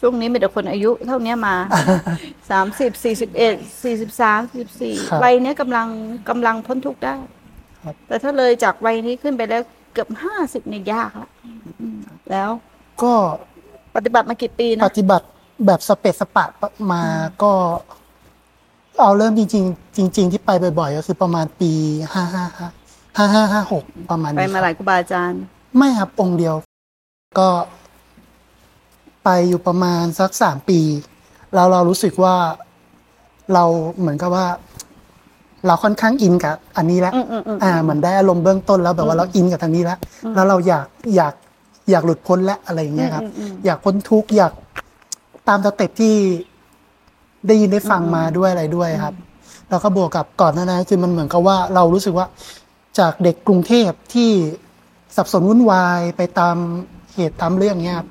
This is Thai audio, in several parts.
ช่วงนี้มีแต่คนอายุเท่านี้มาสามสิบสี่สิบเอ็ดสี่สิบสามสิบสี่ครับวัยเนี้ยกำลังกำลังพ้นทุกข์ได้ ครับ แต่ถ้าเลยจากวัยนี้ขึ้นไปแล้วเกือบห้าสิบเนี่ยยากละอืมแล้วก็ปฏิบัติมากี่ปีปนะฏิบัติแบบสเปซสปะมาก็เอาเริ่มจริง ๆ จริง ๆ ที่ไปบ่อยๆก็คือประมาณปีห้าห้าห้าห้าห้าห้าหกประมาณไปนี้มาคหรับลายครูบาอาจารย์ ไม่ครับองค์เดียว ก็ ไปอยู่ประมาณสักสามปีแล้วเรารู้สึกว่าเราเหมือนกับว่า เราค่อนข้าง in กับ อันนี้แล้วอืมอืมอืมอ่าเหมือนได้อารมณ์เบื้องต้นแล้วแบบว่าเรา in กับทางนี้แล้วแล้วเราอยากอยากอยากหลุดพ้นและอะไรอย่างเงี้ยครับอืมอืมอืมอยากพ้นทุกข์อยากตาม step ที่ได้ยินได้ฟังมาด้วยอะไรด้วยครับ แล้วก็บวกกับก่อนหน้านั้นคือมันเหมือนกับว่าเรารู้สึกว่าจากเด็กกรุงเทพที่สับสนวุ่นวายไปตามเหตุตามเรื่องเนี้ยครับ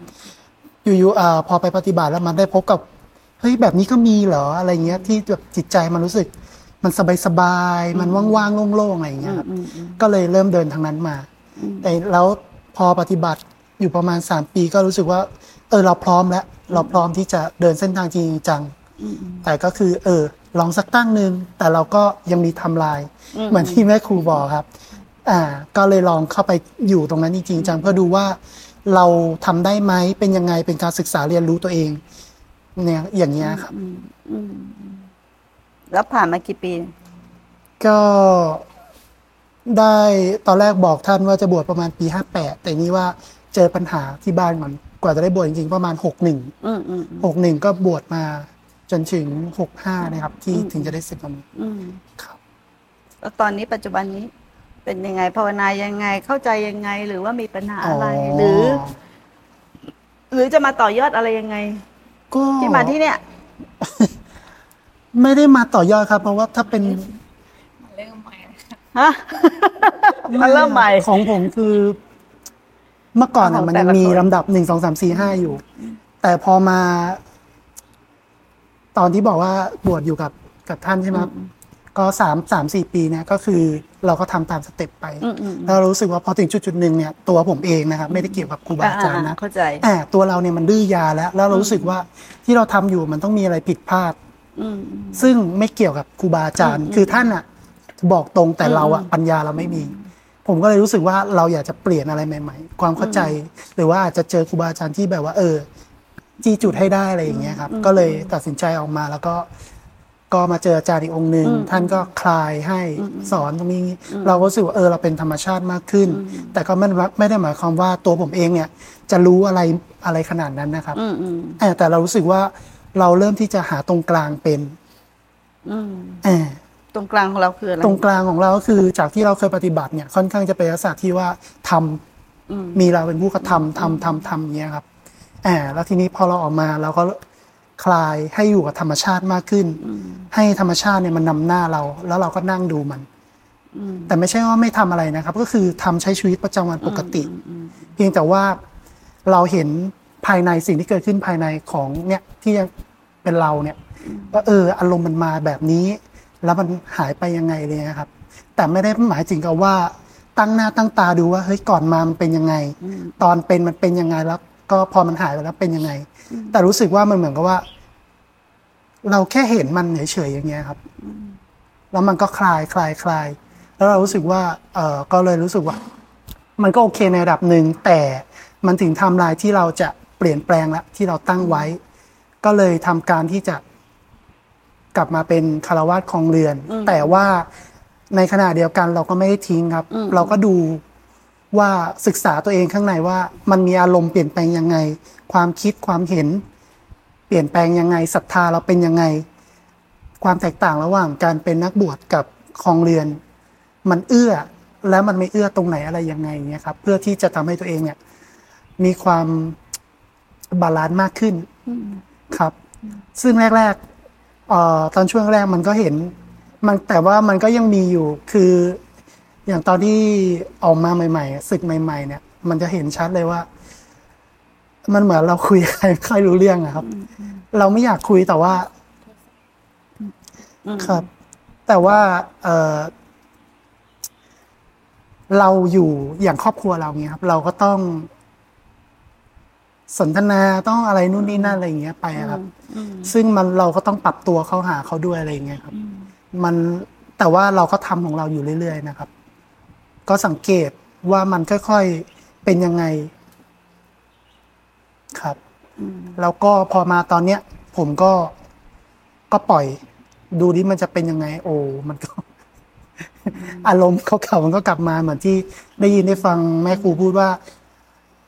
อยู่ๆอ่าพอไปปฏิบัติแล้วมันได้พบกับเฮ้ยแบบนี้ก็มีเหรออะไรเงี้ยที่แบบจิตใจมันรู้สึก มันสบายๆมันว่างๆโล่งๆอะไรอย่างเงี้ยครับอืมอืมก็เลยเริ่มเดินทางนั้นมา แต่แล้วพอปฏิบัติอยู่ประมาณสามปีก็รู้สึกว่า เออเราพร้อมแล้ว เราพร้อมที่จะเดินเส้นทางจริงจังอืมแต่ก็คือ เออ ลองสักตั้งหนึ่งแต่เราก็ยังมีทำลายอืมเหมือนที่แม่ครูบอกครับ อ่า ก็เลยลองเข้าไปอยู่ตรงนั้นจริงๆจังเพื่อดูว่า เราทำได้ไหมเป็นยังไงเป็นการศึกษาเรียนรู้ตัวเอง เนี่ยอย่างเงี้ยครับอืมอืมแล้วผ่านมากี่ปี ก็ได้ตอนแรกบอกท่านว่าจะบวชประมาณปีห้าแปดแต่นี่ว่าเจอปัญหาที่บ้านก่อนกว่าจะได้บวชจริงๆประมาณหกหนึ่งอืมอืมหกหนึ่งก็บวชมาจนถึงหกห้านะครับ ที่ถึงจะได้สึกออกมาอืมครับแล้วตอนนี้ปัจจุบันนี้ เป็นยังไงภาวนายังไงเข้าใจยังไง หรือว่ามีปัญหาอะไรหรือ หรือจะมาต่อยอดอะไรยังไงก็ที่มาที่เนี่ย ไม่ได้มาต่อยอดครับ เพราะว่าถ้าเป็นเริ่มใหม่เลยค่ะฮะมาเริ่มใหม่ของผมคือ เมื่อก่อนขอะองมันแต่ยังละมีคนลำดับหนึ่งสองสามสี่ห้าอยู่ แต่พอมา ตอนที่บอกว่าบวชอยู่กับกับท่านใช่ไหมครับ ก็สามสามสี่ปีเนี่ยก็คือเราก็ทำตามสเต็ปไปอืมอืมแล้วเรารู้สึกว่าพอถึงจุดจุดๆหนึ่งเนี่ยตัวผมเองนะครับไม่ได้เกี่ยวกับครูบาอาจารย์นะเข้าใจอ่าตัวเราเนี่ยมันดื้อยาแล้ว แล้วเรารู้สึกว่าที่เราทำอยู่มันต้องมีอะไรผิดพลาดอืมซึ่งไม่เกี่ยวกับครูบาอาจารย์ คือท่านอะบอกตรงแต่เราอะปัญญาเราไม่มี ผมก็เลยรู้สึกว่าเราอยากจะเปลี่ยนอะไรใหม่ ๆ ความเข้าใจ หรือว่าอาจจะเจอครูบาอาจารย์ที่แบบว่า เออ จี้จุดให้ได้อะไรอย่างเงี้ยครับ ก็เลยตัดสินใจออกมาแล้วก็ ก็มาเจออาจารย์อีกองค์หนึ่งท่านก็คลายให้สอนตรงนี้ เราก็รู้สึกว่าเออเราเป็นธรรมชาติมากขึ้น แต่ก็ไม่ไม่ได้หมายความว่าตัวผมเองเนี่ย จะรู้อะไรอะไรขนาดนั้นนะครับอืมอืมเออแต่เรารู้สึกว่าเราเริ่มที่จะหาตรงกลางเป็นอืมเออตรงกลางของเราคืออะไรตรงกลางของเราก็คือจากที่เราเคยปฏิบัติเนี่ย ค่อนข้างจะเป็นลักษณะที่ว่าทำอืมมีเราเป็นผู้กระทำทำทำทำอย่างเงี้ยครับอ่าแล้วทีนี้พอเราออกมาเราก็ คลายให้อยู่กับธรรมชาติมากขึ้น ให้ธรรมชาติเนี่ยมันนำหน้าเรา แล้วเราก็นั่งดูมันอืมแต่ไม่ใช่ว่าไม่ทำอะไรนะครับ ก็คือทำใช้ชีวิตประจำวันปกติ เพียงแต่ว่าเราเห็นภายในสิ่งที่เกิดขึ้นภายในของเนี่ยที่ยังเป็นเราเนี่ยว่าเอออารมณ์มันมาแบบนี้ แล้วมันหายไปยังไงเลยนะครับ แต่ไม่ได้หมายถึงกับว่าตั้งหน้าตั้งตาดูว่าเฮ้ยก่อนมามันเป็นยังไง ตอนเป็นมันเป็นยังไงแล้ว ก็พอมันหายไปแล้วเป็นยังไง แต่รู้สึกว่ามันเหมือนกับว่า เราแค่เห็นมันเฉยๆอย่างเงี้ยครับ แล้วมันก็คลายคลายคลาย แล้วเรารู้สึกว่า เออก็เลยรู้สึกว่า มันก็โอเคในระดับหนึ่งแต่มันถึงไทำลายที่เราจะเปลี่ยนแปลงแล้วที่เราตั้งไว้ ก็เลยทำการที่จะกลับมาเป็นคารวาสคลองเรือน แต่ว่าในขณะเดียวกันเราก็ไม่ได้ทิ้งครับ เราก็ดู ว่าศึกษาตัวเองข้างในว่ามันมีอารมณ์เปลี่ยนแปลงยังไง ความคิดความเห็น เปลี่ยนแปลงยังไงศรัทธาเราเป็นยังไง ความแตกต่างระหว่างการเป็นนักบวชกับคลองเรือน มันเอื้อแล้วมันไม่เอื้อตรงไหนอะไรยังไงเนี่ยครับ เพื่อที่จะทำให้ตัวเองเนี่ยมีความ balance มากขึ้นครับ ซึ่งแรกๆออตอนช่วงแรกมันก็เห็น มันแต่ว่ามันก็ยังมีอยู่คือ อย่างตอนที่ออกมาใหม่ๆสึกใหม่ ๆ เนี่ย มันจะเห็นชัดเลยว่า มันเหมือนเราคุยกับใครไม่ค่อยรู้เรื่องอะครับ เราไม่อยากคุยแต่ว่า ครับ แต่ว่า เออเราอยู่อย่างครอบครัวเราเนี้ยครับ เราก็ต้องสนทนาต้องอะไรนู่นนี่นั่นอะไรอย่างเงี้ยไปอะครับอืมซึ่งมันเราก็ต้องปรับตัวเข้าหาเขาด้วยอะไรอย่างเงี้ยครับอืมมันแต่ว่าเราก็ทำของเราอยู่เรื่อย ๆ นะครับ ก็สังเกตว่ามันค่อยๆเป็นยังไงครับอืมแล้วก็พอมาตอนเนี้ย ผมก็ก็ปล่อย ดูดิมันจะเป็นยังไง โอ้มันก็ อารมณ์เขาเก่าๆมันก็กลับมาเหมือนที่ได้ยินได้ฟังแม่ครูพูดว่า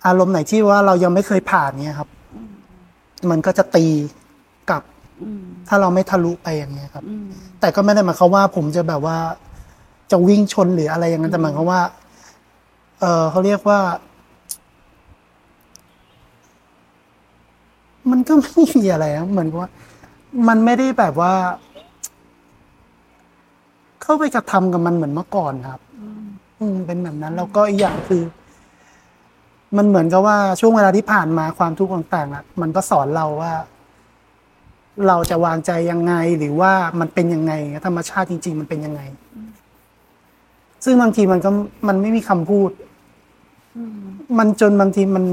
อารมณ์ไหนที่ว่าเรายังไม่เคยผ่านเนี่ยครับ มันก็จะตีกลับอืมถ้าเราไม่ทะลุไปอย่างเงี้ยครับอืมแต่ก็ไม่ได้หมายความว่า ผมจะแบบว่า จะวิ่งชนหรืออะไรอย่างนั้นแต่หมายความว่า เออเขาเรียกว่า มันก็ไม่มีอะไรนะเหมือนกับว่า มันไม่ได้แบบว่า เข้าไปกระทำกับมันเหมือนเมื่อก่อนครับ อืมเป็นแบบนั้น แล้วก็อีกอย่างคือ มันเหมือนกับว่าช่วงเวลาที่ผ่านมาความทุกข์ต่างๆอะมันก็สอนเราว่าเราจะวางใจยังไงหรือว่ามันเป็นยังไงธรรมชาติจริง ๆ มันเป็นยังไง ซึ่งบางทีมันก็มันไม่มีคำพูดอืมมันจนบางทีมัน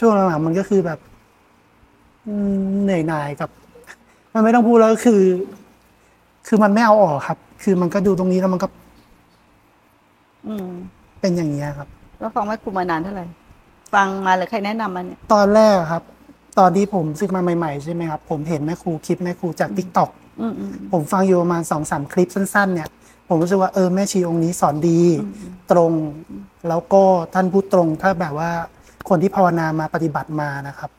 ช่วงหลังๆมันก็คือแบบอืมเหนื่อยหน่ายกับ มันไม่ต้องพูดแล้วก็คือ คือมันไม่เอาออกครับ คือมันก็ดูตรงนี้แล้วมันก็อืมเป็นอย่างนี้ยครับ แล้วฟังแม่ครูมานานเท่าไหร่ฟังมาหรือใครแนะนำมาเนี่ย ตอนแรกครับ ตอนที่ผมซึกมาใหม่ๆใช่ไหมครับ ผมเห็นแม่ครูคลิปแม่ครูจากทิกตอกอืมอืมผมฟังอยู่ประมาณสองสามคลิปสั้น ๆ เนี่ย ผมรู้สึกว่าเออแม่ชีองค์นี้สอนดีตรง แล้วก็ท่านพูดตรงถ้าแบบว่าคนที่ภาวนามาปฏิบัติมานะครับ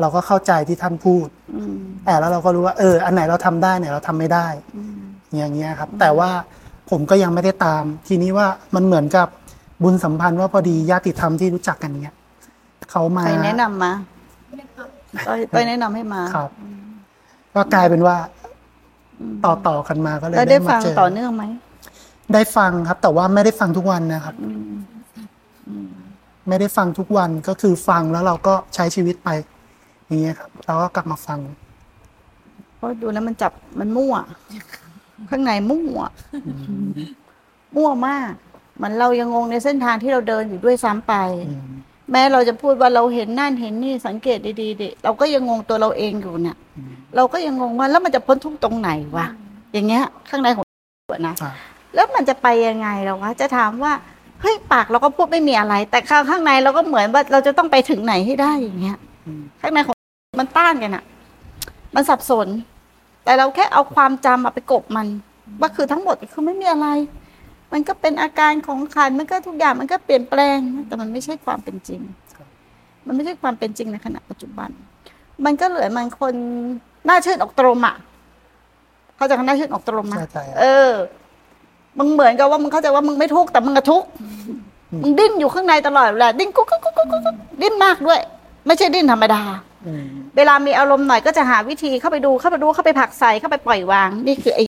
เราก็เข้าใจที่ท่านพูดอืมแต่แล้วเราก็รู้ว่าเออ อันไหนเราทำได้เนี่ยเราทำไม่ได้อืมอย่างเงี้ยครับ แต่ว่าผมก็ยังไม่ได้ตาม ทีนี้ว่ามันเหมือนกับบุญสัมพันธ์ว่าพอดีญาติธรรมที่รู้จักกันเนี้ยเขามาใครแนะนำมาต้อยต้อยแนะนำให้มาครับ ก็กลายเป็นว่า ต่อต่อๆกันมาก็เลยแล้วได้มาฟังเจอต่อเนื่องไหมได้ฟังครับ แต่ว่าไม่ได้ฟังทุกวันนะครับอืมไม่ได้ฟังทุกวันก็คือฟังแล้วเราก็ใช้ชีวิตไป อย่างเงี้ยครับเราก็กลับมาฟังเพราะดูแล้วมันจับมันมั่ว ข้างในมั่วมั่วมาก มันเรายังงงในเส้นทางที่เราเดินอยู่ด้วยซ้ำไปอืม แม้เราจะพูดว่าเราเห็นนั่นเห็นนี่สังเกตดีๆดิเราก็ยังงงตัวเราเองอยู่เนี่ย เราก็ยังงงว่าแล้วมันจะพ้นทุกข์ตรงไหนวะอย่างเงี้ย ข้างในของนะอะแล้วมันจะไปยังไงเราวะจะถามว่าเฮ้ยปากเราก็พูดไม่มีอะไร แต่ข้างข้างในเราก็เหมือนว่าเราจะต้องไปถึงไหนให้ได้อย่างเงี้ยอืมข้างในของมันต้านกันอะมันสับสน แต่เราแค่เอาความจำอะไปกบมัน ว่าคือทั้งหมดคือไม่มีอะไร มันก็เป็นอาการของขันธ์มันก็ทุกอย่างมันก็เปลี่ยนแปลง แต่มันไม่ใช่ความเป็นจริง มันไม่ใช่ความเป็นจริงในขณะปัจจุบัน มันก็เหลือมันคนหน้าชื่นออกตรมอะเขาใจะหน้าชื่นออกตรมอะเข้าใจเออมึงเหมือนกับว่ามึงเข้าใจว่ามึงไม่ทุกข์แต่มึงกระทุกข์มึงดิ้นอยู่ข้างในตลอดเวลาดิ้นกุ๊กกุ๊กกุ๊กกุ๊กกุ๊กดิ้นมากด้วย ไม่ใช่ดิ้นธรรมดาอืมเวลามีอารมณ์หน่อยก็จะหาวิธีเข้าไปดูเข้าไปดูเข้าไปผลักใส่เข้าไปปล่อยวาง นี่คือไอ้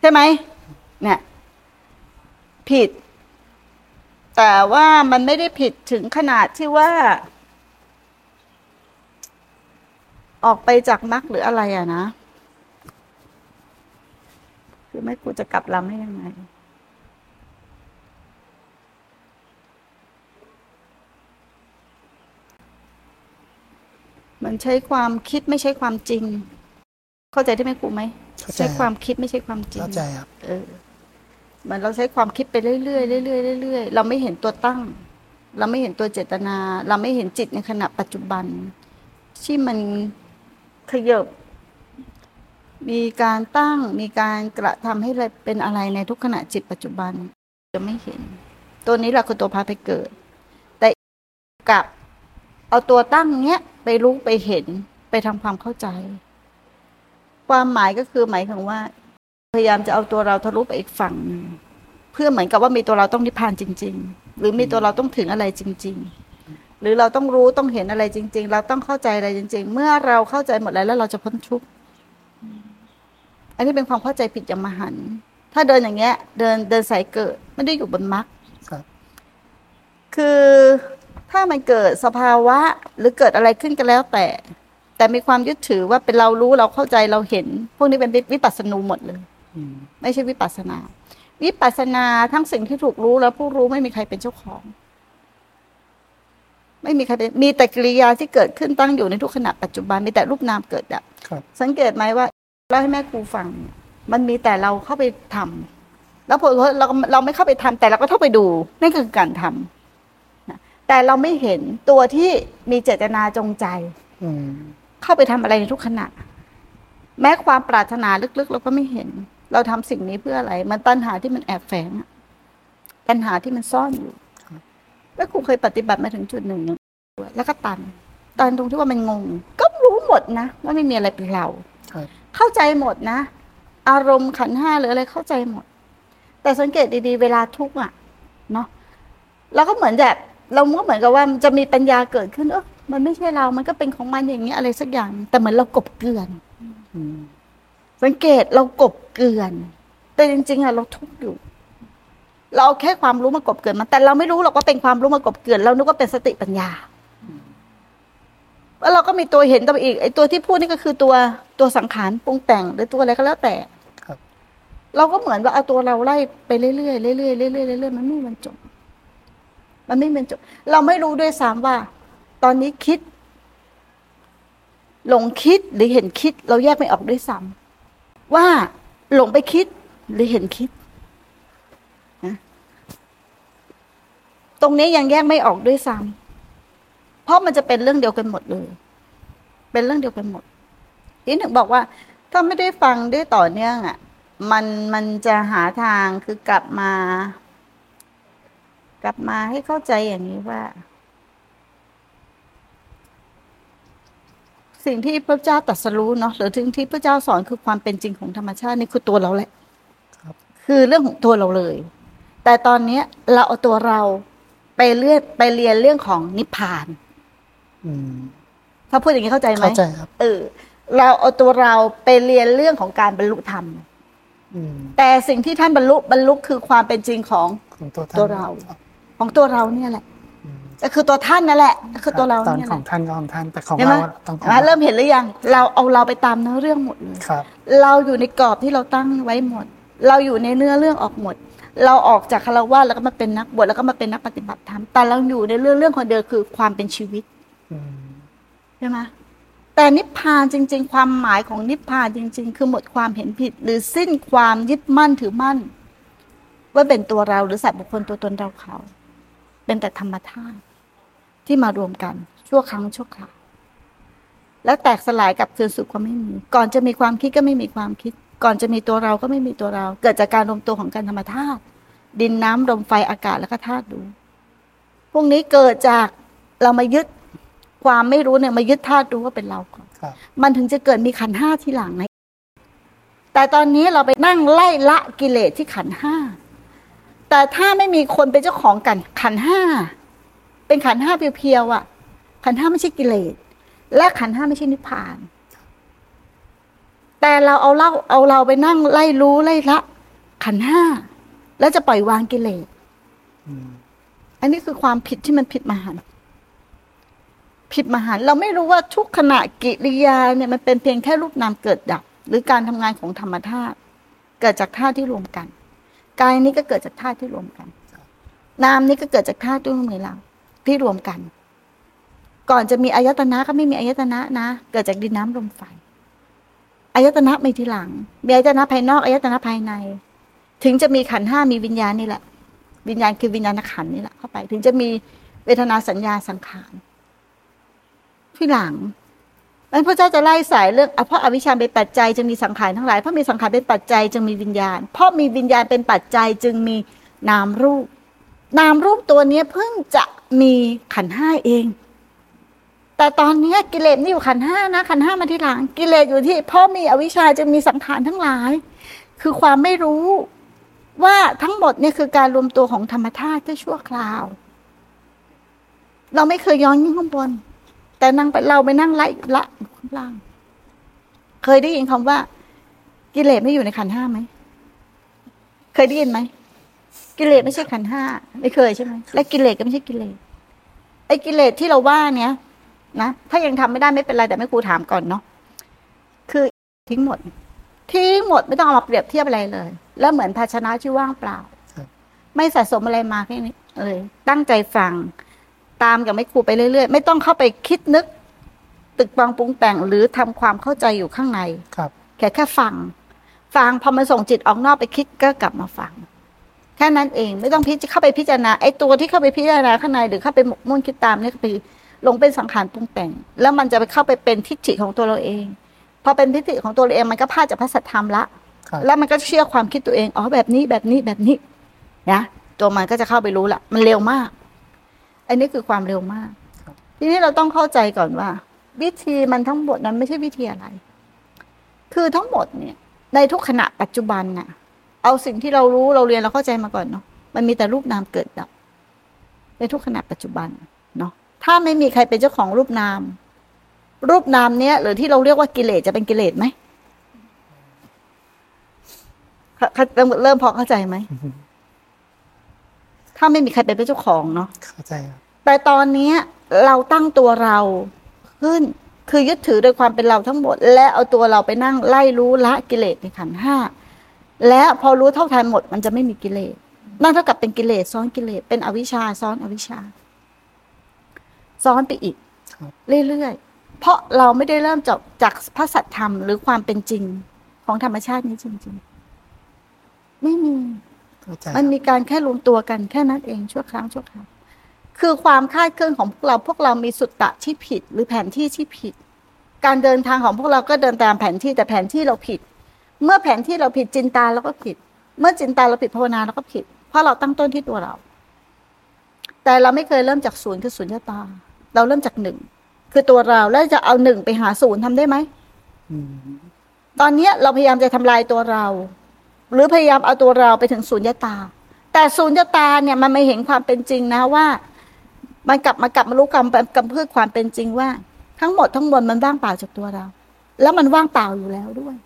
ใช่ไหมเนี่ย ผิด แต่ว่ามันไม่ได้ผิดถึงขนาดที่ว่า ออกไปจากมรรคหรืออะไรอะนะ คือไม่กูจะกลับลำได้ยังไงมันใช้ความคิดไม่ใช่ความจริง เข้าใจที่ไหมครูไหมเข้าใจใช้ความคิดไม่ใช่ความจริงเข้าใจครับเออ เหมือนเราใช้ความคิดไปเรื่อยๆเรื่อยๆเรื่อยๆเราไม่เห็นตัวตั้ง เราไม่เห็นตัวเจตนา เราไม่เห็นจิตในขณะปัจจุบัน ที่มันขยบ มีการตั้งมีการกระทำให้เป็นอะไรในทุกขณะจิตปัจจุบัน จะไม่เห็น ตัวนี้แหละคือตัวพาไปเกิด แต่กับเอาตัวตั้งเนี้ยไปรู้ไปเห็นไปทำความเข้าใจ ความหมายก็คือหมายถึงว่า พยายามจะเอาตัวเราทะลุไปอีกฝั่งหนึ่งเพื่อเหมือนกับว่ามีตัวเราต้องนิพพานจริง ๆ หรือมีตัวเราต้องถึงอะไรจริง ๆ หรือเราต้องรู้ต้องเห็นอะไรจริง ๆ เราต้องเข้าใจอะไรจริง ๆ เมื่อเราเข้าใจหมดแล้วแล้วเราจะพ้นทุกข์อันนี้เป็นความเข้าใจผิดอย่างมหันต์ถ้าเดินอย่างเงี้ย เดินเดินสายเกิดไม่ได้อยู่บนมรรคครับคือถ้ามันเกิดสภาวะหรือเกิดอะไรขึ้นก็แล้วแต่ แต่มีความยึดถือว่าเป็นเรารู้เราเข้าใจเราเห็น พวกนี้เป็นวิปัสสนูหมดเลยอืม ไม่ใช่วิปัสสนา วิปัสสนาทั้งสิ่งที่ถูกรู้และผู้รู้ไม่มีใครเป็นเจ้าของ ไม่มีใครเป็นมีแต่กิริยาที่เกิดขึ้นตั้งอยู่ในทุกขณะปัจจุบันมีแต่รูปนามเกิดดับครับสังเกตไหมว่าเล่าให้แม่ครูฟัง มันมีแต่เราเข้าไปทำแล้วพอเราเราไม่เข้าไปทำแต่เราก็เข้าไปดูนั่นคือการทำนะแต่เราไม่เห็นตัวที่มีเจตนาจงใจอืมเข้าไปทำอะไรในทุกขณะ แม้ความปรารถนาลึกๆ เราก็ไม่เห็น เราทำสิ่งนี้เพื่ออะไร มันตัณหาที่มันแอบแฝงอะตัณหาที่มันซ่อนอยู่แล้วครูเคยปฏิบัติมาถึงจุดหนึ่งแล้วก็ตัน ตันตรงที่ว่ามันงง ก็รู้หมดนะว่าไม่มีอะไรเป็นเราครับเข้าใจหมดนะ อารมณ์ขันธ์ห้าหรืออะไรเข้าใจหมด แต่สังเกตดีๆ เวลาทุกข์อะ เนาะเราก็เหมือนแบบเราก็เหมือนกับว่ามันจะมีปัญญาเกิดขึ้นเออมันไม่ใช่เรา มันก็เป็นของมันอย่างนี้ยอะไรสักอย่าง แต่เหมือนเรากบเกลื่อนอืม สังเกตเรากบเกลื่อน แต่จริงๆอะเราทุกข์อยู่ เราเอาแค่ความรู้มากบเกลื่อนมันแต่เราไม่รู้หรอกว่าเป็นความรู้มากบเกลื่อนเรานึกว่าเป็นสติปัญญาแล้วเราก็มีตัวเห็นตัวอีกไอ้ตัวที่พูดนี่ก็คือตัวตัวสังขารปรุงแต่งหรือตัวอะไรก็แล้วแต่ครับเราก็เหมือนว่าเอาตัวเราไล่ไปเรื่อยๆเรื่อยๆเรื่อยๆเรื่อยๆมันไม่มีวันจบ มันไม่มีวันจบ เราไม่รู้ด้วยซ้ำว่า ตอนนี้คิด หลงคิดหรือเห็นคิด เราแยกไม่ออกด้วยซ้ำ ว่าหลงไปคิดหรือเห็นคิดนะตรงนี้ยังแยกไม่ออกด้วยซ้ำเพราะมันจะเป็นเรื่องเดียวกันหมดเลย เป็นเรื่องเดียวกันหมด ที่หนึ่งบอกว่า ถ้าไม่ได้ฟังได้ต่อเนื่องอะ มันมันจะหาทางคือกลับมา กลับมาให้เข้าใจอย่างนี้ว่า สิ่งที่พระเจ้าตรัสรู้เนาะหรือถึงที่พระเจ้าสอนคือความเป็นจริงของธรรมชาตินี่คือตัวเราแหละครับ คือเรื่องของตัวเราเลย แต่ตอนเนี้ยเราเอาตัวเราไปเลือกไปเรียนเรื่องของนิพพาน อืมถ้าพูดอย่างนี้เข้าใจไหมเข้าใจครับ เออ เราเอาตัวเราไปเรียนเรื่องของการบรรลุธรรมอืมแต่สิ่งที่ท่านบรรลุบรรลุคือความเป็นจริงของของตัวท่านตัวเรา ของตัวเราเนี่ยแหละอืม ก็คือตัวท่านนั่นแหละก็คือตัวเราตอนเนี่ยขแหองละท่านก็ของท่านแต่ของเห็นไหมเราต้องของเห็นไหมเริ่มเห็นหรือยัง เราเอาเราไปตามเนื้อเรื่องหมดเลย ครับ เราอยู่ในกรอบที่เราตั้งไว้หมด เราอยู่ในเนื้อเรื่องออกหมด เราออกจากคารวะแล้วก็มาเป็นนักบวชแล้วก็มาเป็นนักปฏิบัติธรรม แต่เราอยู่ในเรื่องเรื่องคนเดียวคือความเป็นชีวิตอืมใช่ไหมแต่นิพพานจริง ๆ ความหมายของนิพพานจริง ๆ คือหมดความเห็นผิด หรือสิ้นความยึดมั่นถือมั่น ว่าเป็นตัวเราหรือสัตว์บุคคลตัวตนเราเขา เป็นแต่ธรรมธาตุ ที่มารวมกัน ชั่วครั้งชั่วคราวแล้วแตกสลายกลับคืนสู่ความไม่มี ก่อนจะมีความคิดก็ไม่มีความคิด ก่อนจะมีตัวเราก็ไม่มีตัวเรา เกิดจากการรวมตัวของการธรรมธาตุดินน้ำลมไฟอากาศแล้วก็ธาตุดู พวกนี้เกิดจากเรามายึดความไม่รู้เนี่ยมายึดธาตุรู้ว่าเป็นเราก่อนครับมันถึงจะเกิดมีขันธ์ห้าทีหลังนะแต่ตอนนี้เราไปนั่งไล่ละกิเลสที่ขันธ์ห้าแต่ถ้าไม่มีคนเป็นเจ้าของกันขันธ์ห้า เป็นขันธ์ห้าเพียวๆอะ ขันธ์ห้าไม่ใช่กิเลส และขันธ์ห้าไม่ใช่นิพพาน แต่เราเอาเล่าเอาเราไปนั่งไล่รู้ไล่ละ ขันธ์ห้าแล้วจะปล่อยวางกิเลสอืมอันนี้คือความผิดที่มันผิดมหันต์ผิดมหันต์เราไม่รู้ว่าทุกขณะกิริยาเนี่ยมันเป็นเพียงแค่รูปนามเกิดดับ หรือการทำงานของธรรมธาตุเกิดจากธาตุที่รวมกันกายนี้ก็เกิดจากธาตุที่รวมกัน นามนี้ก็เกิดจากธาตุด้วยมือเรา ที่รวมกัน ก่อนจะมีอายตนะก็ไม่มีอายตนะนะ เกิดจากดินน้ำลมไฟอายตนะมีทีหลัง มีอายตนะภายนอกอายตนะภายใน ถึงจะมีขันห้ามีวิญญาณนี่แหละ วิญญาณคือวิญญาณขันนี่แหละเข้าไป ถึงจะมีเวทนาสัญญาสังขารที่หลังนั้นพระเจ้าจะไล่สายเรื่องเพราะอวิชชาเป็นปัจจัยจึงมีสังขารทั้งหลายเพราะมีสังขารเป็นปัจจัยจึงมีวิญญาณ เพราะมีวิญญาณเป็นปัจจัยจึงมีนามรูป นามรูปตัวนี้เพิ่งจะมีขันห้าเอง แต่ตอนนี้กิเลสนี่อยู่ขันห้านะ ขันห้ามาที่หลัง กิเลสอยู่ที่พราะมีอวิชชาจึงมีสังขารทั้งหลาย คือความไม่รู้ว่าทั้งหมดเนี่ยคือการรวมตัวของธรรมธาตุที่ชั่วคราว เราไม่เคยย้อนยิ่งข้างบน แต่นั่งไปเราไปนั่งไล่ละอยู่ข้างล่าง เคยได้ยินคำว่า กิเลสไม่อยู่ในขันห้าไหม เคยได้ยินไหม กิเลสไม่ใช่ขันธ์ห้าไม่เคยใช่ไหมและกิเลสก็ไม่ใช่กิเลสไอ้กิเลสที่เราว่าเนี้ยนะถ้ายังทำไม่ได้ไม่เป็นไรแต่ไม่ครูถามก่อนเนาะคือทิ้งหมด ทิ้งหมดไม่ต้องเอามาเปรียบเทียบอะไรเลย แล้วเหมือนภาชนะที่ว่างเปล่าครับไม่สะสมอะไรมาแค่นี้เลยตั้งใจฟังตามกับไม่ครูไปเรื่อยๆ ไม่ต้องเข้าไปคิดนึก ตึกปองปรุงแต่งหรือทำความเข้าใจอยู่ข้างในครับ แค่แค่ฟังฟังพอมันส่งจิตออกนอกไปคิดก็กลับมาฟัง แค่นั้นเองไม่ต้องพิจเข้าไปพิจารณาไอ้ตัวที่เข้าไปพิจารณาข้างในหรือเข้าไปหมกมุ่นคิดตามเนี่ยก็ไปลงเป็นสังขารปรุงแต่ง แล้วมันจะไปเข้าไปเป็นทิฏฐิของตัวเราเองพอเป็นทิฏฐิของตัวเราเองมันก็พลาดจากพระสัทธรรมละครับแล้วมันก็เชื่อความคิดตัวเองอ๋อแบบนี้แบบนี้แบบนี้นะตัวมันก็จะเข้าไปรู้ละมันเร็วมาก อันนี้คือความเร็วมาก ทีนี้เราต้องเข้าใจก่อนว่า วิธีมันทั้งหมดนั้นไม่ใช่วิธีอะไร คือทั้งหมดเนี่ย ในทุกขณะปัจจุบันน่ะ เอาสิ่งที่เรารู้เราเรียนเราเข้าใจมาก่อนเนาะมันมีแต่รูปนามเกิดดับ ในทุกขณะปัจจุบันเนาะถ้าไม่มีใครเป็นเจ้าของรูปนาม รูปนามเนี้ยหรือที่เราเรียกว่ากิเลสจะเป็นกิเลสไหมเข้าเข้าเริ่มเริ่มพอเข้าใจไหมถ้าไม่มีใครเป็นเจ้าของเนาะเข้าใจครับแต่ตอนเนี้ยเราตั้งตัวเราขึ้น คือยึดถือโดยความเป็นเราทั้งหมด และเอาตัวเราไปนั่งไล่รู้ละกิเลสในขันธ์ห้า และพอรู้เท่าทันหมด มันจะไม่มีกิเลสนั่นเท่ากับเป็นกิเลสซ้อนกิเลสเป็นอวิชชาซ้อนอวิชชา ซ้อนไปอีกครับเรื่อยๆเพราะเราไม่ได้เริ่มจากจากพระสัจธรรมหรือความเป็นจริงของธรรมชาตินี้จริง ๆ ไม่มีเข้าใจมันมีการแค่รวมตัวกันแค่นั้นเองชั่วครั้งชั่วคราวคือความคาดเคลื่อนของพวกเราพวกเรามีสุตตะที่ผิด หรือแผนที่ที่ผิด การเดินทางของพวกเราก็เดินตามแผนที่แต่แผนที่เราผิด เมื่อแผนที่เราผิดจินตาเราก็ผิด เมื่อจินตาเราผิดภาวนาเราก็ผิด เพราะเราตั้งต้นที่ตัวเรา แต่เราไม่เคยเริ่มจากศูนย์คือศูนย์ตา เราเริ่มจากหนึ่งคือตัวเราแล้วจะเอาหนึ่งไปหาศูนย์ทำได้ไหมตอนนี้เราพยายามจะทำลายตัวเรา หรือพยายามเอาตัวเราไปถึงศูนย์ตา แต่ศูนย์ตาเนี่ยมันไม่เห็นความเป็นจริงนะว่า มันกลับมากลับมารู้กรรมกำเพื่อความเป็นจริงว่า ทั้งหมดทั้งมวลมันว่างเปล่าจากตัวเรา แล้วมันว่างเปล่าอยู่แล้วด้วย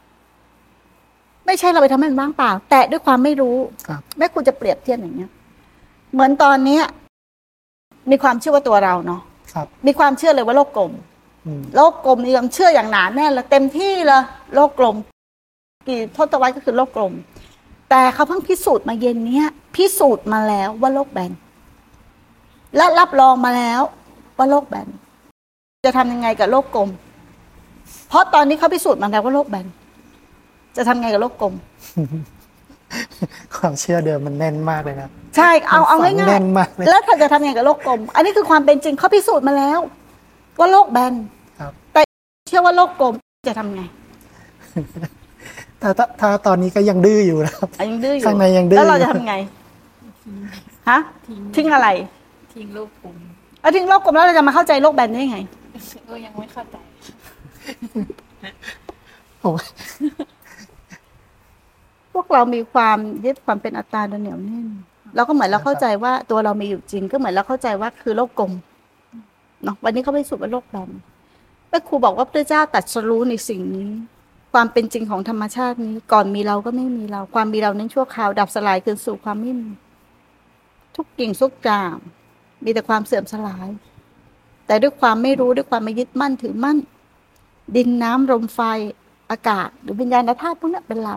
ไม่ใช่เราไปทำให้มันว่างเปล่า แต่ด้วยความไม่รู้ครับแม่คุณจะเปรียบเทียบอย่างเงี้ย เหมือนตอนเนี้ย มีความเชื่อว่าตัวเราเนาะครับมีความเชื่อเลยว่าโลกกลมอืมโลกกลมมีความเชื่ออย่างหนาแน่นเลยเต็มที่เลยโลกกลม กี่ทศวรรษก็คือโลกกลม แต่เขาเพิ่งพิสูจน์มาเย็นเนี้ย พิสูจน์มาแล้วว่าโลกแบนและรับรองมาแล้ว ว่าโลกแบนจะทำยังไงกับโลกกลม เพราะตอนนี้เขาพิสูจน์มาแล้วว่าโลกแบน จะทำไงกับโลกกลม ความเชื่อเดิมมันแน่นมากเลยครับใช่เอาเอาฝัง่ายแน่นมากเลยๆแล้วเธอจะทำยังไงกับโลกกลม อันนี้คือความเป็นจริงเขาพิสูจน์มาแล้ว ว่าโลกแบนครับ แต่เชื่อว่าโลกกลมจะทำไงแต่ถ้าถ้าตอนนี้ก็ยังดื้ออยู่นะครับ อะยังดื้ออยู่ข้างในยังดื้อ แล้วเราอยู่จะทำไงฮะทิ้งอะไรทิ้งลูกผมเอาทิ้งโลกกลมแล้วเราจะมาเข้าใจโลกแบนได้ยังไง ก็ยังไม่เข้าใจผม พวกเรามีความยึดความเป็นอัตตาโดยเหนียวแน่นเราก็เหมือนเราเข้าใจว่าตัวเรามีอยู่จริง ก็เหมือนเราเข้าใจว่าคือโลกกลมเนาะวันนี้เขาไปสู่ว่าโลกแบนแม่ครูบอกว่าพระเจ้าตัดสรู้ในสิ่งนี้ ความเป็นจริงของธรรมชาตินี้ ก่อนมีเราก็ไม่มีเรา ความมีเรานั้นชั่วคราวดับสลายคืนสู่ความไม่มีทุกกิ่งทุกอย่างมีแต่ความเสื่อมสลาย แต่ด้วยความไม่รู้ด้วยความไม่ยึดมั่นถือมั่น ดินน้ำลมไฟอากาศ หรือวิญญาณธาตุพวกนั้นเป็นเรา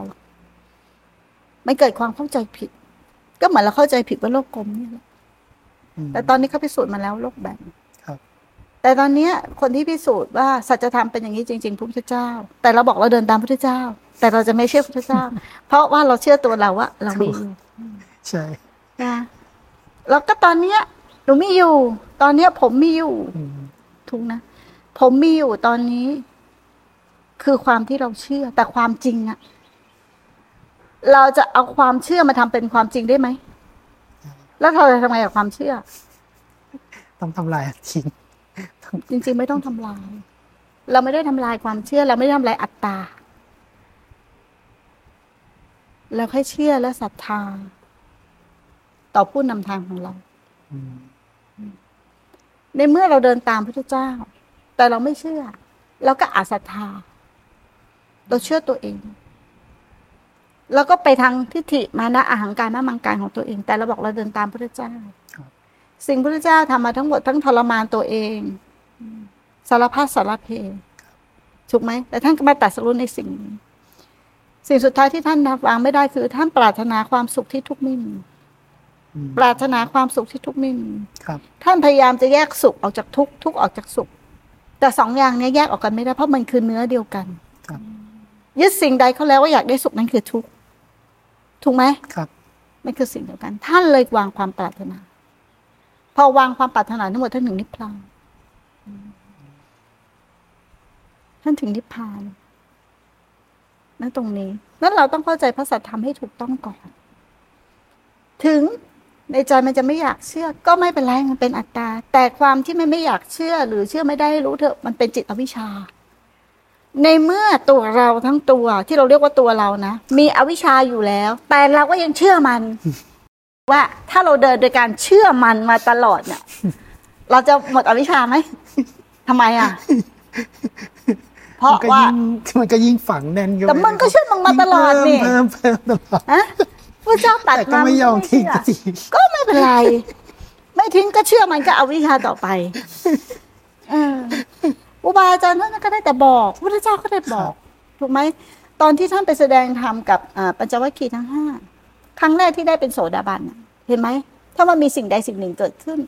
มันเกิดความเข้าใจผิด ก็เหมือนเราเข้าใจผิดว่าโลกกลมนี่แหละอืมแต่ตอนนี้เขาพิสูจน์มาแล้วโลกแบนครับแต่ตอนเนี้ยคนที่พิสูจน์ว่าสัจธรรมเป็นอย่างนี้จริงๆพระพุทธเจ้า แต่เราบอกเราเดินตามพระพุทธเจ้า แต่เราจะไม่เชื่อพระพุทธเจ้า เพราะว่าเราเชื่อตัวเราว่าเรามีอยู่ใช่นะแล้วก็ตอนเนี้ยหนูมีอยู่ ตอนเนี้ยผมมีอยู่อืมถูกนะผมมีอยู่ตอนนี้ คือความที่เราเชื่อ แต่ความจริงอะ เราจะเอาความเชื่อมาทำเป็นความจริงได้ไหม แล้วเราจะทำไงกับความเชื่อ ต้องทำลายทิ้งจริง ๆ ไม่ต้องทำลาย เราไม่ได้ทำลายความเชื่อ เราไม่ได้ทำลายอัตตา เราแค่เชื่อและศรัทธาต่อผู้นำทางของเราอืมในเมื่อเราเดินตามพระเจ้า แต่เราไม่เชื่อ เราก็อาจศรัทธา เราเชื่อตัวเอง แล้วก็ไปทางทิฏฐิมานะอาหังการมามังการของตัวเอง แต่เราบอกเราเดินตามพระเจ้า สิ่งพระเจ้าทำมาทั้งหมดทั้งทรมานตัวเองสารพัดสารเพถูกไหมแต่ท่านก็มาตัดสรุปในสิ่งนี้สิ่งสุดท้ายที่ท่านวางไม่ได้คือ ท่านปรารถนาความสุขที่ทุกข์ไม่มีอืมปรารถนาความสุขที่ทุกข์ไม่มีครับท่านพยายามจะแยกสุขออกจากทุกข์ทุกข์ออกจากสุข แต่สองอย่างเนี้ยแยกออกกันไม่ได้เพราะมันคือเนื้อเดียวกันครับยึดสิ่งใดเขาแล้วว่าอยากได้สุขนั้นคือทุกข์ ถูกไหมครับมันคือสิ่งเดียวกัน ท่านเลยวางความปรารถนา พอวางความปรารถนาทั้งหมดท่านถึงนิพพานท่านถึงนิพพานนั่นตรงนี้ นั้นเราต้องเข้าใจพระสัทธรรมให้ถูกต้องก่อน ถึงในใจมันจะไม่อยากเชื่อ ก็ไม่เป็นไรมันเป็นอัตตา แต่ความที่มันไม่อยากเชื่อ หรือเชื่อไม่ได้ให้รู้เถอะมันเป็นจิตอวิชชา ในเมื่อตัวเราทั้งตัวที่เราเรียกว่าตัวเรานะ มีอวิชชาอยู่แล้ว แต่เราก็ยังเชื่อมัน ว่าถ้าเราเดินโดยการเชื่อมันมาตลอดเนี่ย เราจะหมดอวิชชาไหมทำไมอะ เพราะมันก็ว่ายิ่งมันก็ยิ่งฝังแน่นอยู่แต่มันก็เชื่อมึงมาตลอดนี่เพิ่มเพิ่มเพิ่มตลอดฮะพระเจ้าตัดแต่ก็ไม่ยอมทิ้งสักทีก็ไม่เป็นไร ไม่ทิ้งก็เชื่อมันก็เอาวิชาต่อไป เออ อุบาอาจารย์ท่านก็ได้แต่บอกพระเจ้าก็ได้บอก ถูกไหมตอนที่ท่านไปแสดงธรรมกับอ่าปัญจวัคคีย์ทั้งห้าครั้งแรกที่ได้เป็นโสดาบันน่ะเห็นไหมถ้ามันมีสิ่งใดสิ่งหนึ่งเกิดขึ้น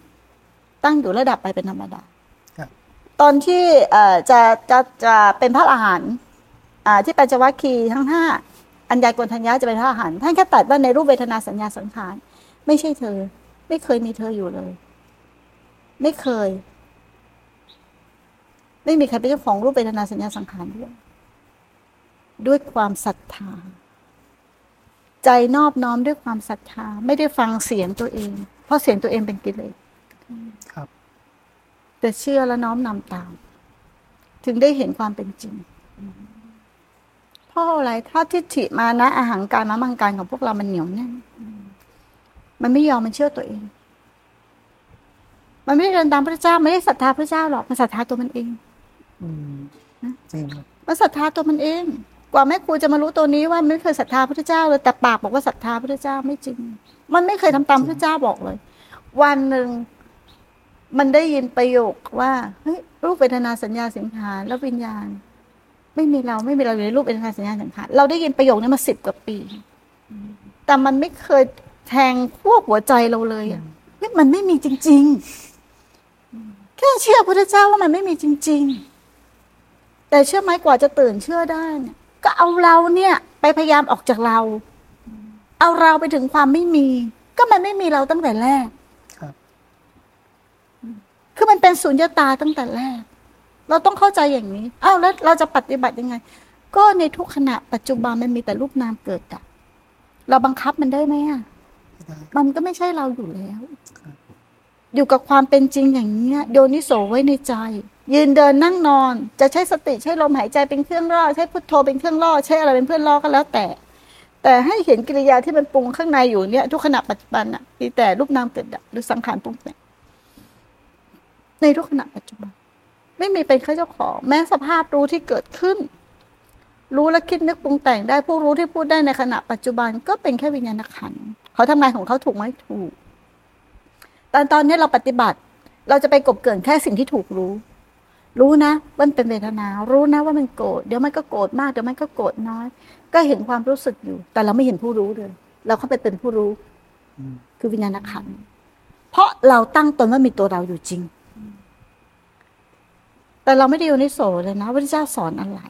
ตั้งอยู่ระดับไปเป็นธรรมดาครับตอนที่เอ่อจะจะจะเป็นพระอรหันต์อ่าที่ปัญจวัคคีย์ทั้งห้าอัญญากนทัญญาจะเป็นพระอรหันต์ท่านแค่ตัดว่าในรูปเวทนาสัญญาสังขารไม่ใช่เธอ ไม่เคยมีเธออยู่เลย ไม่เคย ไม่มีใครเป็นเจ้าของรูปเวทนาสัญญาสังขารด้วย ด้วยความศรัทธา ใจนอบน้อมด้วยความศรัทธา ไม่ได้ฟังเสียงตัวเอง เพราะเสียงตัวเองเป็นกิเลสครับ แต่เชื่อและน้อมนำตาม ถึงได้เห็นความเป็นจริงเพราะอะไรถ้าทิฏฐิมานะอาหารการมามังการของพวกเรามันเหนียวแน่นมันไม่ยอมมันเชื่อตัวเอง มันไม่ได้เดินตามพระเจ้า ไม่ได้ศรัทธาพระเจ้าหรอก มันศรัทธาตัวมันเอง อืมจริงครันศรัทธาตัวมันเอง กว่าแม่ครูจะมารู้ตัวนี้ว่าไม่เคยศรัทธาพระเจ้าเลยแต่ปากบอกว่าศรัทธาพระเจ้าไม่จริง มันไม่เคยทำตามพระเจ้าบอกเลย วันหนึ่งมันได้ยินประโยคว่าเฮ้ยรูปเวทนาสัญญาสังขารแล้ววิญญาณ ไม่มีเราไม่มีเราอยู่ในรูปเวทนาสัญญาสังขารเราได้ยินประโยคนี้มาสิบกว่าปี แต่มันไม่เคยแทงพวกหัวใจเราเลยอะเฮ้ยมันไม่มีจริง ๆ แค่เชื่อพระเจ้าว่ามันไม่มีจริง ๆ แต่เชื่อไหมกว่าจะตื่นเชื่อได้เนี่ยก็เอาเราเนี่ย ไปพยายามออกจากเรา เอาเราไปถึงความไม่มี ก็มันไม่มีเราตั้งแต่แรกครับ คือมันเป็นสุญญตาตั้งแต่แรก เราต้องเข้าใจอย่างนี้อ้าวแล้วเราจะปฏิบัติยังไง ก็ในทุกขณะปัจจุบันมันมีแต่รูปนามเกิดดับเราบังคับมันได้ไหมอะได้มันก็ไม่ใช่เราอยู่แล้ว อยู่กับความเป็นจริงอย่างนี้ยโยนิโสไว้ในใจ ยืนเดินนั่งนอน จะใช้สติใช้ลมหายใจเป็นเครื่องล่อใช้พุทโธเป็นเครื่องล่อใช้อะไรเป็นเพื่อนล่อก็แล้วแต่ แต่ให้เห็นกิริยาที่มันปรุงข้างในอยู่เนี่ย ทุกขณะปัจจุบันน่ะมีแต่รูปนามเกิดดับหรือสังขารปรุงแต่งในทุกขณะปัจจุบัน ไม่มีเป็นข้าเจ้าของ แม้สภาพรู้ที่เกิดขึ้น รู้และคิดนึกปรุงแต่งได้ผู้รู้ที่พูดได้ในขณะปัจจุบันก็เป็นแค่วิญญาณขันเขาทำงานของเขาถูกไหมถูกตอนตอนนี้เราปฏิบัติ เราจะไปกบเกินแค่สิ่งที่ถูกรู้ รู้นะว่ามันเป็นเวทนา รู้นะว่ามันโกรธเดี๋ยวมันก็โกรธมากเดี๋ยวมันก็โกรธน้อย ก็เห็นความรู้สึกอยู่ แต่เราไม่เห็นผู้รู้เลยเราเข้าไปเป็นผู้รู้ คือวิญญาณขันธ์เพราะเราตั้งตนว่ามีตัวเราอยู่จริง แต่เราไม่ได้อยู่ในโสเลยนะว่าพระเจ้าสอนอะไร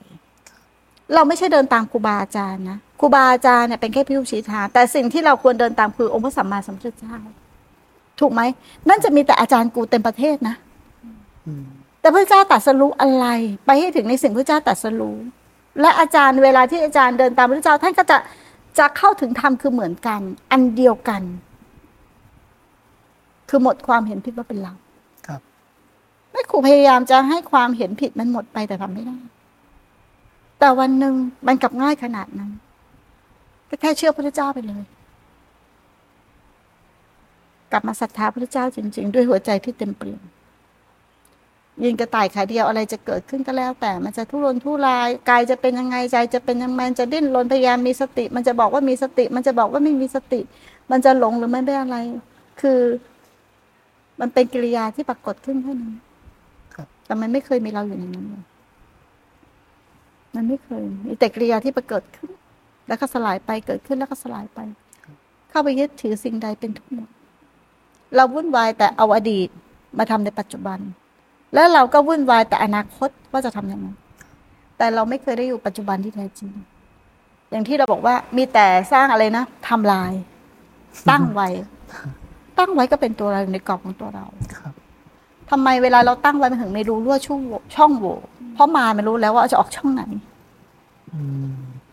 เราไม่ใช่เดินตามครูบาอาจารย์นะครูบาอาจารย์เนี่ยเป็นแค่พิวชี้ทางแต่สิ่งที่เราควรเดินตามคือองค์พระสัมมาสัมพุทธเจ้า ถูกไหมนั่นจะมีแต่อาจารย์กูเต็มประเทศนะอื แต่พระเจ้าตรัดสรู้อะไร ไปให้ถึงในสิ่งพระเจ้าตรัดสรู้และอาจารย์เวลาที่อาจารย์เดินตามพระเจ้าท่านก็จะจะเข้าถึงธรรมคือเหมือนกัน อันเดียวกัน คือหมดความเห็นผิดว่าเป็นเราครับแม่ครูพยายามจะให้ความเห็นผิดมันหมดไปแต่ทำไม่ได้ แต่วันหนึ่งมันกลับง่ายขนาดนั้นก็แค่เชื่อพระเจ้าไปเลย กลับมาศรัทธาพระเจ้าจริง ๆ ด้วยหัวใจที่เต็มเปี่ยม ยืนกระต่ายขาเดียวอะไรจะเกิดขึ้นก็แล้ว แต่มันจะทุรนทุรายกายจะเป็นยังไงใจจะเป็นยังไงมันจะดิ้นรนพยายามมีสติ มันจะบอกว่ามีสติ มันจะบอกว่าไม่มีสติ มันจะหลงหรือไม่ได้อะไร คือ มันเป็นกิริยาที่ปรากฏขึ้นเท่านั้นครับแต่มันไม่เคยมีเราอยู่ในนั้นเลยมันไม่เคยมีแต่กิริยาที่ปรากฏขึ้น แล้วก็สลายไปเกิดขึ้นแล้วก็สลายไป เข้าไปยึดถือสิ่งใดเป็นทุกข์หมดเราวุ่นวายแต่เอาอดีตมาทำในปัจจุบัน แล้วเราก็วุ่นวายแต่อนาคตว่าจะทำยังไงแต่เราไม่เคยได้อยู่ปัจจุบันที่แท้จริง อย่างที่เราบอกว่ามีแต่สร้างอะไรนะทำลาย ตั้งไว้ ตั้งไว้ก็เป็นตัวเราอยู่ในกรอบของตัวเราครับทำไมเวลาเราตั้งไว้มันถึงไม่รู้รั่วช่องโหว่ช่องโหว่เพราะมามันรู้แล้วว่าจะออกช่องไหนอืม